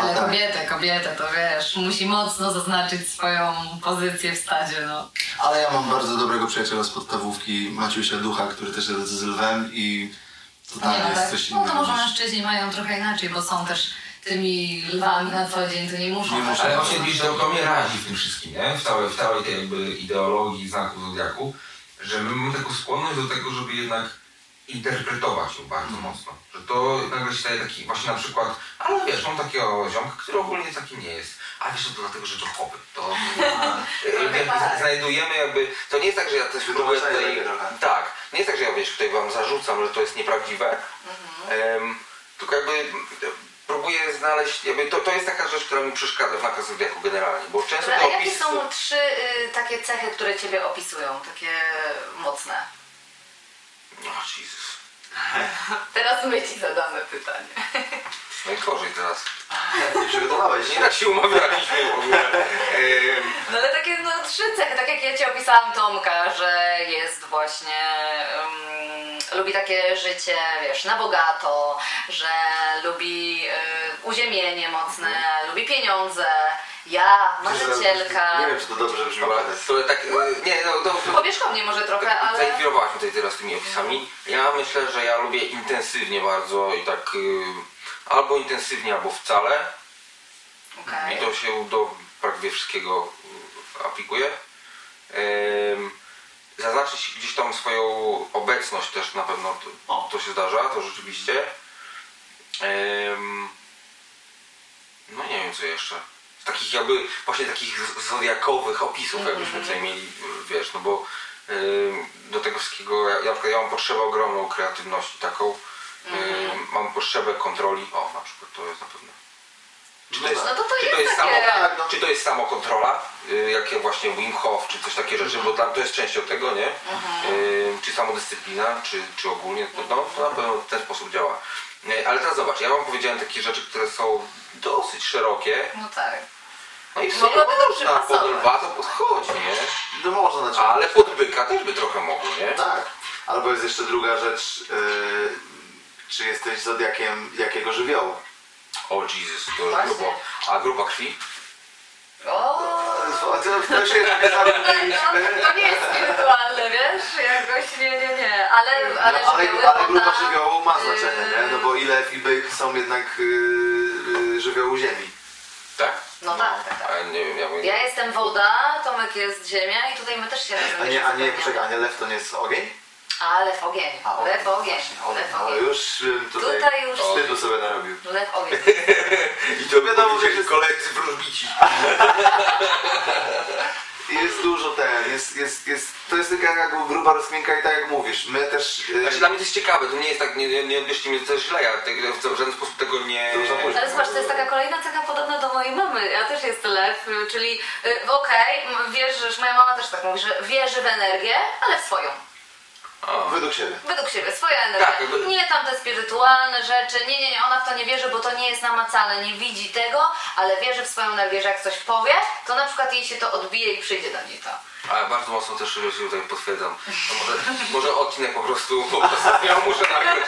Ale tak. kobietę, kobietę to wiesz, musi mocno zaznaczyć swoją pozycję w stadzie, no. Ale ja mam bardzo dobrego przyjaciela z podstawówki, Maciusia Ducha, który też jest z lwem i Nie, totalnie no, jest tak. coś no innego. to może mężczyźni mają trochę inaczej, bo są też tymi lwami na co dzień, to nie muszą. Nie muszą. Ale właśnie widzisz, to, to mnie razi w tym wszystkim, nie? W całej, w całej tej jakby ideologii znaku Zodiaku, że my mamy taką skłonność do tego, żeby jednak interpretować ją bardzo mocno. Że to nagle się staje taki właśnie na przykład, ale wiesz, mam takiego ziomka, który ogólnie taki nie jest. A wiesz, że to dlatego, że to chłopy. To (laughs) tak. znajdujemy jakby, to nie jest tak, że ja też próbuję tutaj, tak, nie jest tak, że ja wiesz, tutaj wam zarzucam, że to jest nieprawdziwe, em, tylko jakby próbuję znaleźć, jakby to, to jest taka rzecz, która mi przeszkadza w znaku Zodiaku generalnie, bo często Dobra, te jakie są trzy y, takie cechy, które ciebie opisują, takie mocne? O Jezus. Teraz my ci zadamy pytanie. Najgorzej teraz. Nie przygotowałeś Nie tak się umawialiśmy w ogóle. No ale takie no, trzy cechy, tak jak ja ci opisałam Tomka, że jest właśnie, um, lubi takie życie, wiesz, na bogato, że lubi y, uziemienie mocne, lubi pieniądze, ja, marzycielka. Nie wiem, czy to dobrze brzmi, ale to tak, e, nie, no to... Powierzchownie może trochę, ale... Zainspirowałaś mnie tutaj teraz tymi opisami. Ja myślę, że ja lubię intensywnie bardzo i tak y, albo intensywnie, albo wcale. Okej. I to się do prawie wszystkiego y, aplikuje. Zaznaczyć gdzieś tam swoją obecność też na pewno to, to się zdarza, to rzeczywiście. No nie wiem co jeszcze. Z takich jakby właśnie takich zodiakowych opisów jakbyśmy tutaj mieli, wiesz, no bo do tego wszystkiego ja, ja mam potrzebę ogromną kreatywności taką. Ym, mam potrzebę kontroli. O, na przykład to jest na pewno. Czy to jest, No to to czy jest to jest samo, Tak, no. czy to jest samokontrola, y, jakie właśnie Wim Hof, czy coś takie rzeczy, bo tam to jest częścią tego, nie? Y, czy samodyscyplina, czy, czy ogólnie, to, no, to na pewno w ten sposób działa. Y, ale teraz zobacz, ja wam powiedziałem takie rzeczy, które są dosyć szerokie, No tak. no i w sumie Mogłoby to można, pod lwa to podchodzi, nie? to można na. Ale pod byka też by trochę mogło, nie? Tak. Albo jest jeszcze druga rzecz, yy, czy jesteś zodiakiem jakiego żywiołu? O Jesus, to jest Właśnie. grubo. A grupa krwi? O, To, to, to się nie no, to nie jest spirytualne, wiesz? Jakoś nie, nie, nie. Ale, ale, No, ale, żywioły, ale grupa woda, żywiołu ma y, znaczenie, nie? No bo ile i byk są jednak yy, żywiołu ziemi. Tak? No tak, tak, tak. A nie wiem, ja bym... Ja jestem woda, Tomek jest ziemia i tutaj my też się razem A nie, a nie, poczekaj, a nie lew to nie jest ogień? A, lew ogień. A, Lew ogień. właśnie, ogień. Lew Ale ogień. już bym tutaj, Tutaj już wstydu sobie narobił. lew ogień. (laughs) I to Wiadomo, że jest- koledzy wróżbici. (laughs) Jest dużo ten, jest, jest, jest, to jest taka jak gruba rozmienka i tak jak mówisz, my też... yy, Znaczy dla mnie to jest ciekawe, to nie jest tak, nie, nie, nie odbierzcie mnie też źle, ja tego, w żaden sposób tego nie... To za późno. Ale zobacz, to jest taka kolejna cecha podobna do mojej mamy. Ja też jest lew, y, czyli y, okej, m, wierzysz, moja mama też tak mówi, że wierzy w energię, ale w swoją. Według siebie. Według siebie, swoja energia. Tak, jakby- Nie tam te spirytualne rzeczy, nie, nie, nie, ona w to nie wierzy, bo to nie jest namacalne, nie widzi tego, ale wierzy w swoją energię, że jak coś powie, to na przykład jej się to odbije i przyjdzie do niej to. Ale bardzo mocno też się tutaj potwierdzam. Może, może odcinek po prostu, po prostu ja muszę nagrać.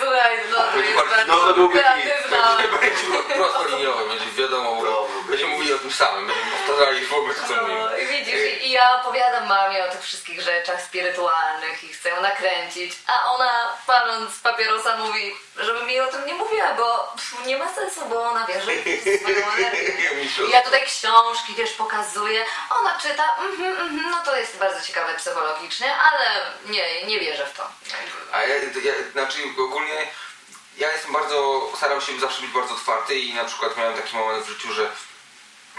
Słuchaj, no to jest bardziej- bardzo no to byłby kreatywna. Będzie prosto liniowe, będzie wiadomo, To będziemy mówili o tym samym, będziemy powtarzali w ogóle co No, mówimy. widzisz, i- ja opowiadam mamie o tych wszystkich rzeczach spirytualnych i chcę ją nakręcić, a ona paląc papierosa mówi, żebym jej o tym nie mówiła, bo pff, nie ma sensu, bo ona wierzy w (laughs) swoją energię. Ja tutaj książki, wiesz, pokazuję, ona czyta, mhm, no to jest bardzo ciekawe psychologicznie, ale nie, nie wierzę w to. A ja, ja, znaczy ogólnie ja jestem bardzo, staram się zawsze być bardzo otwarty i na przykład miałem taki moment w życiu, że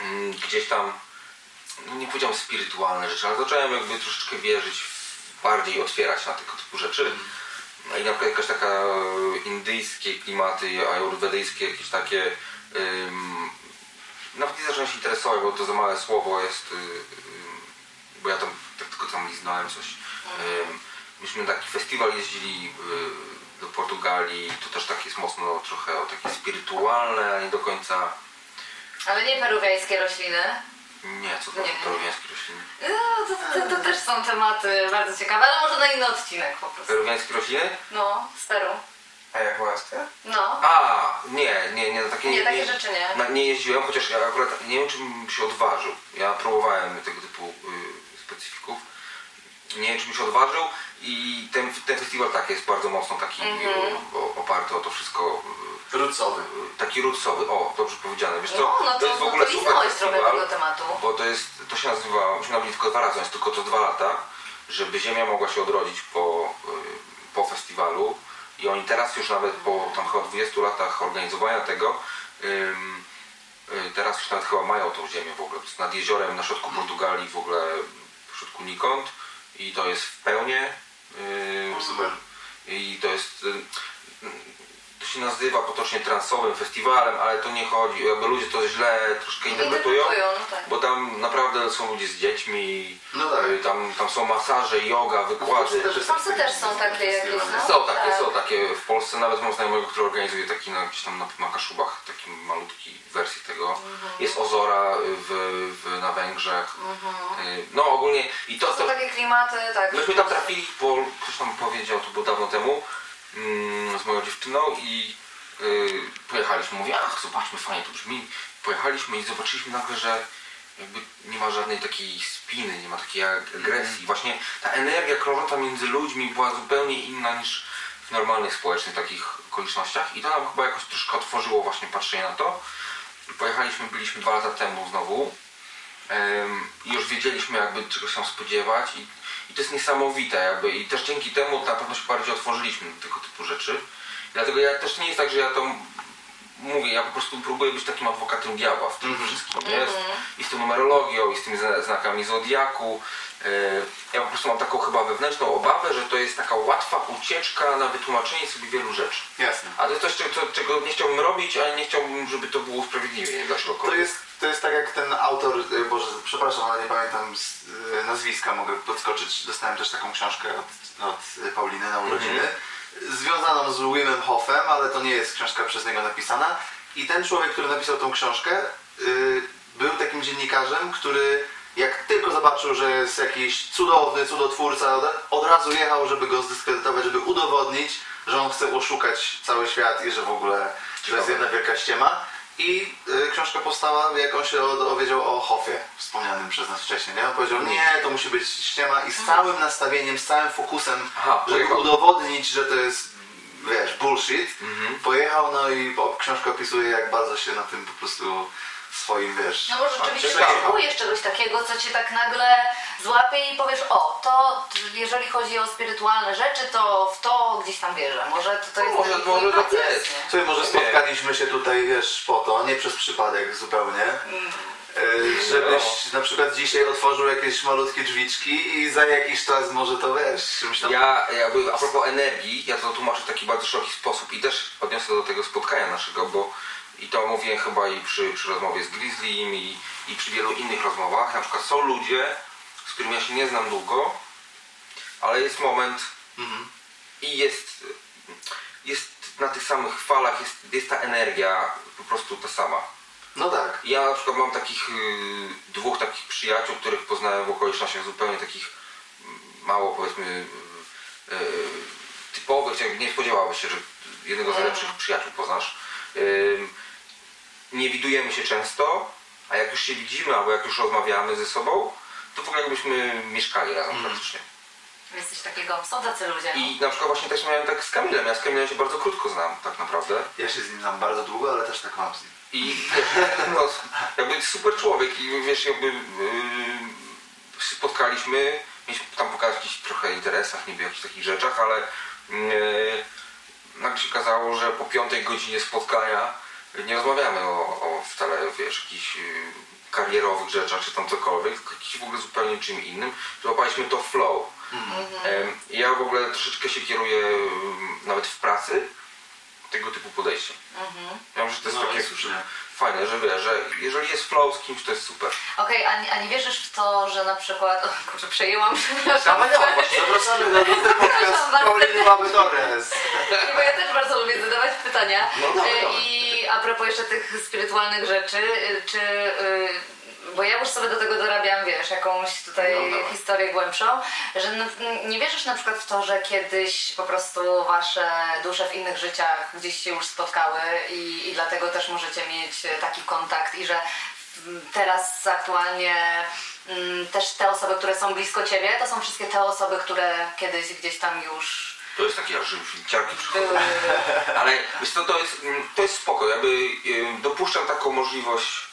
mm, gdzieś tam, no nie powiedziałem spirytualne rzeczy, ale zacząłem jakby troszeczkę wierzyć, bardziej otwierać na tego typu rzeczy. No i na przykład jakaś taka indyjskie klimaty, ajurwedyjskie, jakieś takie ym, nawet nie zacząłem się interesować, bo to za małe słowo jest, y, bo ja tam tak tylko tam liznąłem coś. Myśmy na taki festiwal jeździli y, do Portugalii, to też tak jest mocno trochę o takie spirytualne, a nie do końca, Ale nie peruwiańskie rośliny. nie, co to Nie. są peruwiańskie rośliny. No, to, to, to też są tematy bardzo ciekawe, ale może na inny odcinek po prostu. Peruwiańskie rośliny? No, z Peru. A jak łaska? No. A, nie, nie, nie, no takie, Nie, takie rzeczy nie. Na, nie jeździłem, chociaż ja akurat nie wiem, czy bym się odważył. Ja próbowałem tego typu y, specyfików. Nie wiem, czy bym się odważył i ten, ten festiwal tak jest bardzo mocno taki Mhm. o, oparty o to wszystko. Rucowy. y, Taki rutsowy, o, dobrze powiedziane. Wiesz co, No, no to, to jest w no ogóle to super trochę festiwal, tego tematu. bo to jest, to się nazywa, myśmy byli tylko dwa razy, jest tylko to dwa lata, żeby Ziemia mogła się odrodzić po, y, po festiwalu i oni teraz już nawet po tam chyba 20 latach organizowania tego ym, y, teraz już nawet chyba mają tą ziemię w ogóle, to jest nad jeziorem na środku Portugalii w ogóle w środku nikąd i to jest w pełnie y, Super. i to jest y, to się nazywa potocznie transowym festiwalem, ale to nie chodzi, jakby ludzie to źle troszkę interpretują, no tak. bo tam naprawdę są ludzie z dziećmi, No tak. y, tam, tam są masaże, yoga, wykłady. W Polsce też są takie jakieś, no. Są takie, tak. są takie w Polsce, nawet mam znajomego, który organizuje taki na, gdzieś tam na, na Kaszubach, taki malutki wersji tego. Mhm. Jest Ozora w, w, na Węgrzech. Y, No ogólnie i to, To to, są takie klimaty, tak. myśmy tam trafili, bo ktoś tam powiedział, to było dawno temu, mm, z moją dziewczyną i y, pojechaliśmy, mówię, ach zobaczmy, fajnie to brzmi. Pojechaliśmy i zobaczyliśmy nagle, że jakby nie ma żadnej takiej spiny, nie ma takiej ag- agresji. Właśnie ta energia krążąca między ludźmi była zupełnie inna niż w normalnych społecznych takich okolicznościach i to nam chyba jakoś troszkę otworzyło właśnie patrzenie na to. Pojechaliśmy, byliśmy dwa lata temu znowu i już wiedzieliśmy jakby czego się spodziewać i, i to jest niesamowite jakby i też dzięki temu na pewno się bardziej otworzyliśmy do tego typu rzeczy. Dlatego ja też nie jest tak, że ja to mówię, ja po prostu próbuję być takim adwokatem diabła w tym wszystkim, nie? I z tą numerologią, i z tymi zna- znakami zodiaku. E, Ja po prostu mam taką chyba wewnętrzną obawę, że to jest taka łatwa ucieczka na wytłumaczenie sobie wielu rzeczy. Jasne. A to jest coś, czego, czego nie chciałbym robić, ale nie chciałbym, żeby to było usprawiedliwienie dla To czegokolwiek. jest, to jest tak jak ten autor, y, Boże, przepraszam, ale nie pamiętam y, nazwiska, mogę podskoczyć. Dostałem też taką książkę od, od Pauliny na urodziny. Związaną z Wimem Hofem, ale to nie jest książka przez niego napisana. I ten człowiek, który napisał tą książkę, y, był takim dziennikarzem, który jak tylko zobaczył, że jest jakiś cudowny cudotwórca, od, od razu jechał, żeby go zdyskredytować, żeby udowodnić, że on chce oszukać cały świat i że w ogóle to jest jedna wielka ściema. I y, książka powstała, jak on się dowiedział o Hoffie, wspomnianym przez nas wcześniej. Nie? On powiedział, nie, to musi być ściema i z całym nastawieniem, z całym fokusem, Aha, żeby pojechał. udowodnić, że to jest, wiesz, bullshit. Mhm. Pojechał, no i po, książka opisuje, jak bardzo się na tym po prostu swoim, wiesz... No może rzeczywiście potrzebujesz czegoś takiego, co cię tak nagle złapie i powiesz, o, to jeżeli chodzi o spirytualne rzeczy, to w to gdzieś tam wierzę. Może to, to jest Może- taki może tak proces, jest. nie? Słuchaj, może spotkaliśmy się tutaj, wiesz, po to, nie przez przypadek zupełnie. Y, Żebyś na przykład dzisiaj otworzył jakieś malutkie drzwiczki i za jakiś czas może to wiesz, tam... Ja jakby a propos energii, ja to tłumaczę w taki bardzo szeroki sposób i też odniosę do tego spotkania naszego, bo i to mówię chyba i przy, przy rozmowie z Grizzlym i, i przy wielu innych rozmowach. Na przykład są ludzie, z którymi ja się nie znam długo, ale jest moment i jest, jest na tych samych falach, jest, jest ta energia po prostu ta sama. No tak. Ja na przykład mam takich y, dwóch takich przyjaciół, których poznałem w okolicznościach zupełnie takich mm, mało powiedzmy y, y, typowych, nie spodziewałbyś się, że jednego z najlepszych przyjaciół poznasz. Nie widujemy się często, a jak już się widzimy, albo jak już rozmawiamy ze sobą, to w ogóle jakbyśmy mieszkali razem praktycznie. Jesteś takiego, są tacy ludzie. I na przykład właśnie też miałem tak z Kamilem. Ja z Kamilem się bardzo krótko znam tak naprawdę. Ja się z nim znam bardzo długo, ale też tak mam z nim. I (laughs) no, jakby super człowiek i wiesz, jakby yy, się spotkaliśmy, mieliśmy tam pokazać jakichś trochę interesach, niby jakichś takich rzeczach, ale yy, nagle się okazało, że po piątej godzinie spotkania nie rozmawiamy o, o wcale, wiesz, jakichś yy, karierowych rzeczach czy tam cokolwiek, tylko jakiś w ogóle zupełnie czym innym. Złapaliśmy to flow. I Ja w ogóle troszeczkę się kieruję ym, nawet w pracy tego typu podejściem. Ja myślę, że to jest No, takie słusznie. fajne, że wiesz, że jeżeli jest flow z kimś, to jest super. Okej, a, nie- a nie wierzysz w to, że na przykład... O, kurczę, przejęłam, przepraszam. Zapraszamy na ten podcast. Pauliny Mamy Torres. Nie, bo ja też bardzo lubię zadawać pytania. No dawaj, E, dawaj. I a propos jeszcze tych spirytualnych rzeczy, y, czy... y, Bo ja już sobie do tego dorabiam, wiesz, jakąś tutaj No, historię głębszą, że nie wierzysz na przykład w to, że kiedyś po prostu wasze dusze w innych życiach gdzieś się już spotkały i, i dlatego też możecie mieć taki kontakt i że teraz aktualnie mm, też te osoby, które są blisko ciebie, to są wszystkie te osoby, które kiedyś gdzieś tam już To jest takie aż ciarki przychodzą. były. (laughs) Ale wiesz co, to jest, mm, to jest spoko, jakby ym, dopuszczam taką możliwość.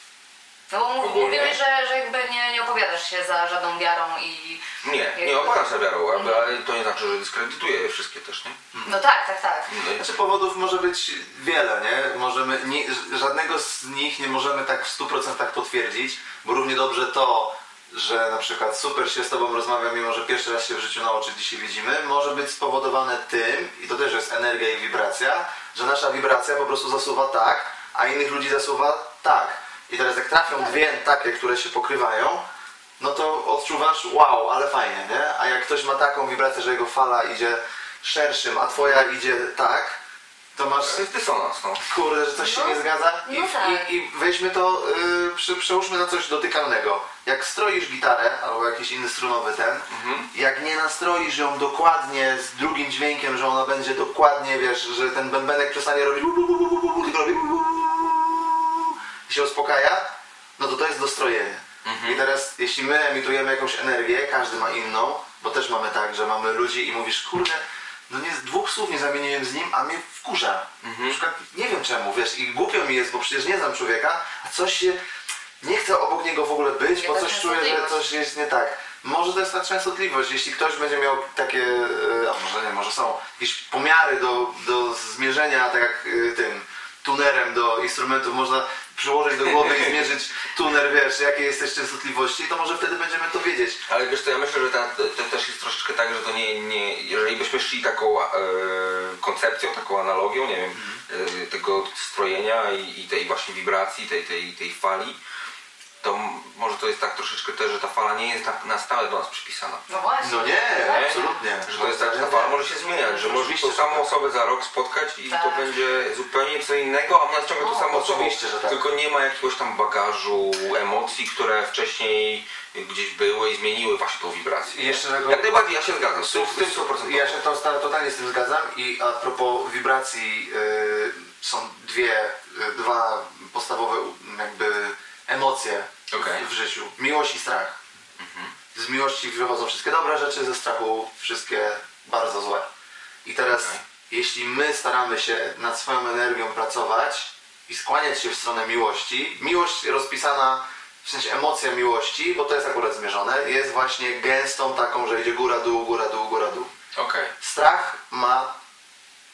No bo Ogólnie? mówiłeś, że, że jakby nie, nie opowiadasz się za żadną wiarą i... Nie, nie opadam za wiarą, jakby, ale to nie znaczy, że dyskredytuję je wszystkie też, nie? No tak, tak, tak. No Znaczy powodów może być wiele, nie? Możemy, nie, żadnego z nich nie możemy tak w 100% potwierdzić, bo równie dobrze to, że na przykład super się z Tobą rozmawia, mimo że pierwszy raz się w życiu na oczy dzisiaj widzimy, może być spowodowane tym, i to też jest energia i wibracja, że nasza wibracja po prostu zasuwa tak, a innych ludzi zasuwa tak. I teraz jak trafią dwie takie, które się pokrywają, no to odczuwasz wow, ale fajnie, nie? A jak ktoś ma taką wibrację, że jego fala idzie szerszym, a twoja idzie tak, to masz dysonans, no. kurde, że coś się No, nie zgadza i, no tak. i, i weźmy to, yy, przy, przełóżmy na coś dotykalnego. Jak stroisz gitarę albo jakiś inny strunowy ten, Mhm. jak nie nastroisz ją dokładnie z drugim dźwiękiem, że ona będzie dokładnie, wiesz, że ten bębenek przestanie robić bu, bu, bu, bu, bu, bu, tylko robi bu, bu, bu, bu, i się uspokaja, no to to jest dostrojenie. Mhm. I teraz, jeśli my emitujemy jakąś energię, każdy ma inną, bo też mamy tak, że mamy ludzi i mówisz, kurde, no nie z dwóch słów nie zamieniłem z nim, a mnie wkurza. Mhm. Na przykład nie wiem czemu, wiesz, i głupio mi jest, bo przecież nie znam człowieka, a coś się, nie chcę obok niego w ogóle być, bo Jaka coś czuję, że coś jest nie tak. Może to jest ta częstotliwość, jeśli ktoś będzie miał takie, e, a może nie, może są jakieś pomiary do, do zmierzenia, tak jak e, tym tunerem do instrumentów, można przyłożyć do głowy i zmierzyć tuner, wiesz, jakie jesteś częstotliwości, to może wtedy będziemy to wiedzieć. Ale wiesz to ja myślę, że ta, to, to też jest troszeczkę tak, że to nie, nie jeżeli byśmy szli taką e, koncepcją, taką analogią, nie wiem, e, tego strojenia i, i tej właśnie wibracji, tej, tej, tej fali, to może to jest tak troszeczkę też, że ta fala nie jest na, na stałe do nas przypisana. No właśnie. No nie, Nie? absolutnie. Że to jest tak, że ta fala może się zmieniać, że możesz tą samą tak. osobę za rok spotkać i Tak. to będzie zupełnie co innego, a ona ciągle No, to samo osobą, oczywiście, że tak. tylko nie ma jakiegoś tam bagażu emocji, które wcześniej gdzieś były i zmieniły właśnie tą wibrację. I jeszcze tego- Jak najbardziej, ja się zgadzam, z tym, z tym 100%. Ja się to, to, totalnie z tym zgadzam i a propos wibracji y, są dwie, y, dwa podstawowe jakby emocje Okej. w życiu. Miłość i strach. Z miłości wychodzą wszystkie dobre rzeczy, ze strachu wszystkie bardzo złe. I teraz Okej. jeśli my staramy się nad swoją energią pracować i skłaniać się w stronę miłości, miłość rozpisana w sensie emocja miłości, bo to jest akurat zmierzone, jest właśnie gęstą taką, że idzie góra, dół, góra, dół, góra, dół. Okej, Strach ma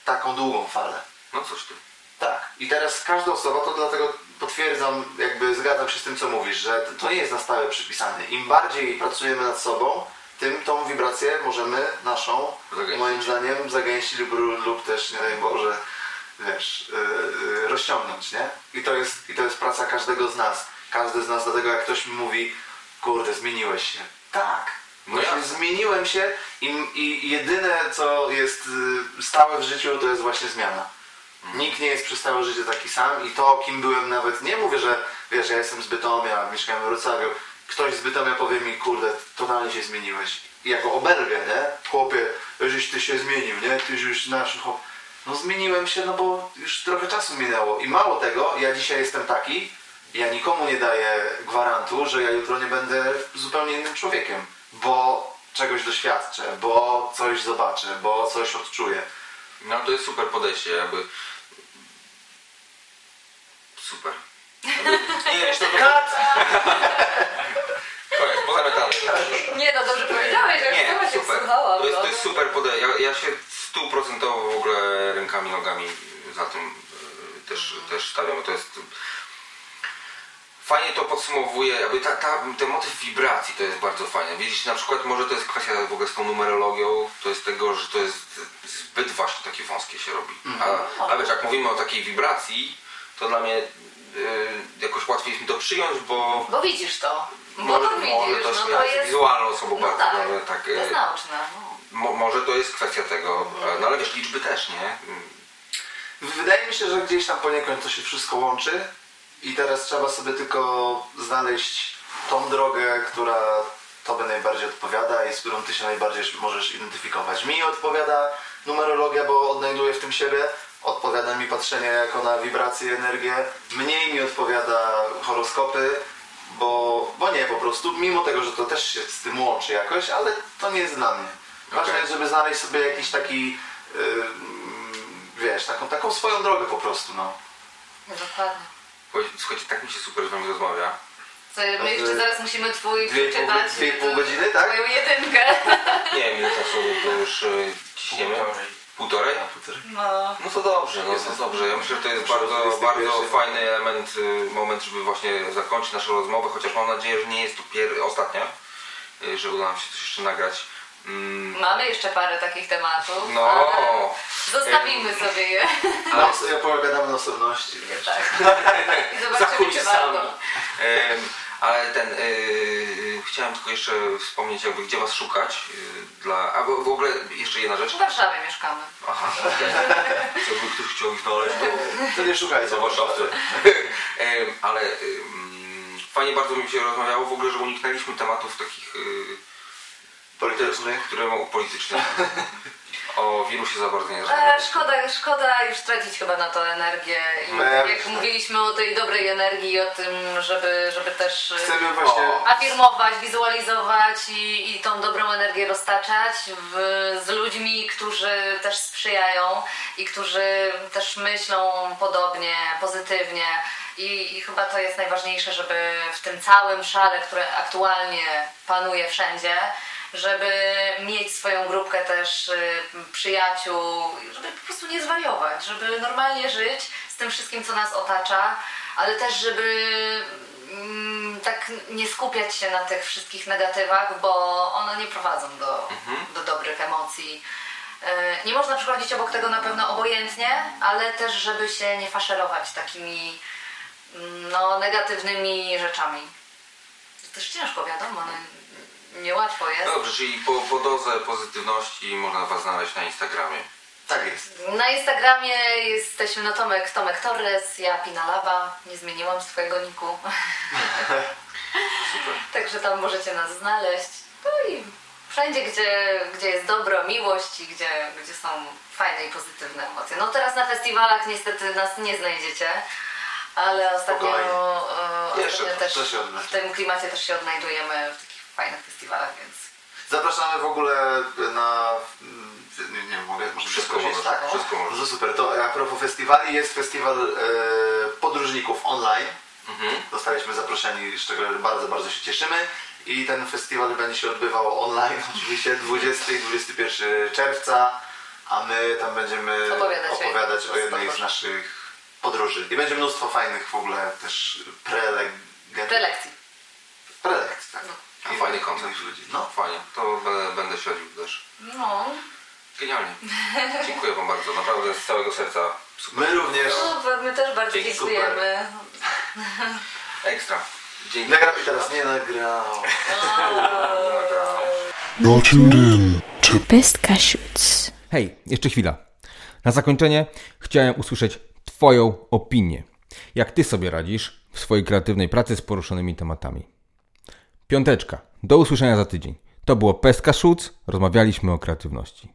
taką długą falę. no cóż ty. Tak. I teraz każda osoba, to dlatego potwierdzam, jakby zgadzam się z tym, co mówisz, że to nie jest na stałe przypisane. Im bardziej pracujemy nad sobą, tym tą wibrację możemy naszą, Zagęścić. moim zdaniem, zagęścić lub, lub też, nie daj Boże, wiesz, yy, rozciągnąć, nie? I to, jest, I to jest praca każdego z nas. Każdy z nas, dlatego jak ktoś mi mówi, kurde, zmieniłeś się. Tak. No jasne. zmieniłem się i, i jedyne, co jest y, stałe w życiu, to jest właśnie zmiana. Nikt nie jest przez całe życie taki sam i to, kim byłem nawet, nie mówię, że wiesz, ja jestem z Bytomia, mieszkałem w Wrocławiu, ktoś z Bytomia powie mi, kurde, totalnie się zmieniłeś. I jako oberwie, nie? Chłopie, żeś ty się zmienił, nie? Ty już nasz chłop. No zmieniłem się, no bo już trochę czasu minęło. I mało tego, ja dzisiaj jestem taki, ja nikomu nie daję gwarantu, że ja jutro nie będę zupełnie innym człowiekiem, bo czegoś doświadczę, bo coś zobaczę, bo coś odczuję. No to jest super podejście, jakby... Super. (laughs) Nie, wiesz, to... (laughs) Koniec, pozamiatane. Nie no, dobrze powiedziałeś, że Nie, sama się super. wsłuchałam. To jest, no. to jest super podejście. Ja, ja się stuprocentowo w ogóle rękami, nogami za tym e, też, też stawiam. To jest... Fajnie to podsumowuje, jakby ta, ta, ten motyw wibracji to jest bardzo fajne. Widzisz, na przykład może to jest kwestia w ogóle z tą numerologią, to jest tego, że to jest zbyt właśnie takie wąskie się robi. A, a wiesz, jak mówimy o takiej wibracji, to dla mnie y, jakoś łatwiej jest mi to przyjąć, bo Bo widzisz to. Bo może, to widzisz, może to, no ja to jest... wizualną osobą No bardzo, tak, ale tak to jest y, nauczne. No. mo, może to jest kwestia tego, no ale wiesz, liczby też, nie? Wydaje mi się, że gdzieś tam poniekąd to się wszystko łączy i teraz trzeba sobie tylko znaleźć tą drogę, która Tobie najbardziej odpowiada i z którą Ty się najbardziej możesz identyfikować. Mi odpowiada numerologia, bo odnajduję w tym siebie, odpowiada mi patrzenie jako na wibracje, energię, mniej mi odpowiada horoskopy, bo, bo nie po prostu, mimo tego, że to też się z tym łączy jakoś, ale to nie jest dla mnie. Ważne Okej. jest, żeby znaleźć sobie jakiś taki, yy, wiesz, taką, taką swoją drogę po prostu, no. No dokładnie. Słuchajcie, tak mi się super z wami rozmawia. Co, my jeszcze zaraz musimy twój Dwie przeczytać. dwie pół godziny, tak? Twoją jedynkę. Nie wiem ile czasu to już y, ciśniemy. Półtorej? No. No to dobrze, no to dobrze. Ja myślę, że to jest bardzo, bardzo fajny element, y, moment, żeby właśnie zakończyć naszą rozmowę, chociaż mam nadzieję, że nie jest to pier- ostatnia, y, że uda nam się coś jeszcze nagrać. Mm, Mamy jeszcze parę takich tematów. No, ale Zostawimy sobie je. No, ja pogadamy na osobności. Wiesz. Tak. I (laughs) zobaczymy, czy warto. Ale ten, y, chciałem tylko jeszcze wspomnieć, jakby gdzie was szukać. y, Dla, a w w ogóle jeszcze jedna rzecz. W Warszawie mieszkamy. Aha, (laughs) jakby ktoś chciał ich znaleźć, to To nie szukajcie. za warszawce. (laughs) Em, Ale fajnie bardzo mi się rozmawiało w ogóle, że uniknęliśmy tematów takich y, Politycznych. które mogą politycznych. (laughs) O wirusie za bardzo nie E, szkoda, szkoda już tracić chyba na to energię. I No, jak mówiliśmy o tej dobrej energii i o tym, żeby, żeby też e, Chcemy właśnie... afirmować, wizualizować i, i tą dobrą energię roztaczać w, z ludźmi, którzy też sprzyjają i którzy też myślą podobnie, pozytywnie. I, I chyba to jest najważniejsze, żeby w tym całym szale, które aktualnie panuje wszędzie, żeby mieć swoją grupkę też y, przyjaciół, żeby po prostu nie zwariować, żeby normalnie żyć z tym wszystkim, co nas otacza, ale też, żeby mm, tak nie skupiać się na tych wszystkich negatywach, bo one nie prowadzą do, do dobrych emocji. Y, Nie można przechodzić obok tego na pewno obojętnie, ale też, żeby się nie faszerować takimi mm, no, negatywnymi rzeczami. To też ciężko, wiadomo, no, niełatwo jest. Dobrze, czyli po, po dozę pozytywności można was znaleźć na Instagramie. Tak jest. Na Instagramie jesteśmy no Tomek, Tomek Torres, ja Pinalaba, nie zmieniłam swojego niku. Super. (laughs) Także tam możecie nas znaleźć. No i wszędzie, gdzie, gdzie jest dobro, miłość i gdzie, gdzie są fajne i pozytywne emocje. No teraz na festiwalach niestety nas nie znajdziecie, ale ostatnio, Spokojnie. e, Jeszcze ostatnio to- też to się w tym klimacie też się odnajdujemy w fajnych festiwalach, więc Zapraszamy w ogóle na... Nie, nie wiem, mogę może Wszystko powiedzieć, tak? wszystko możesz. No to super. To a propos festiwali, jest festiwal e, podróżników online. Mhm. Zostaliśmy zaproszeni, z czego bardzo, bardzo się cieszymy. I ten festiwal będzie się odbywał online, (laughs) oczywiście 20 i 21 czerwca, a my tam będziemy Opowiadać o opowiadać jednej o jednej z naszych podróży. I będzie mnóstwo fajnych w ogóle też preleg... prelekcji. prelekcji. Tak. A I- fajny ludzi. No. Fajnie, to będę, będę śledził też. No, Genialnie. (laughs) Dziękuję wam bardzo, naprawdę z całego serca. Super. My również. super, my też bardzo Dzięki, dziękujemy. (laughs) Ekstra. Dzięki. Nagrał i teraz nie nagrał. You're tuned in to Best Cashews. Hej, jeszcze chwila. Na zakończenie chciałem usłyszeć Twoją opinię. Jak Ty sobie radzisz w swojej kreatywnej pracy z poruszonymi tematami. Piąteczka. Do usłyszenia za tydzień. To było Pestka Szuc. Rozmawialiśmy o kreatywności.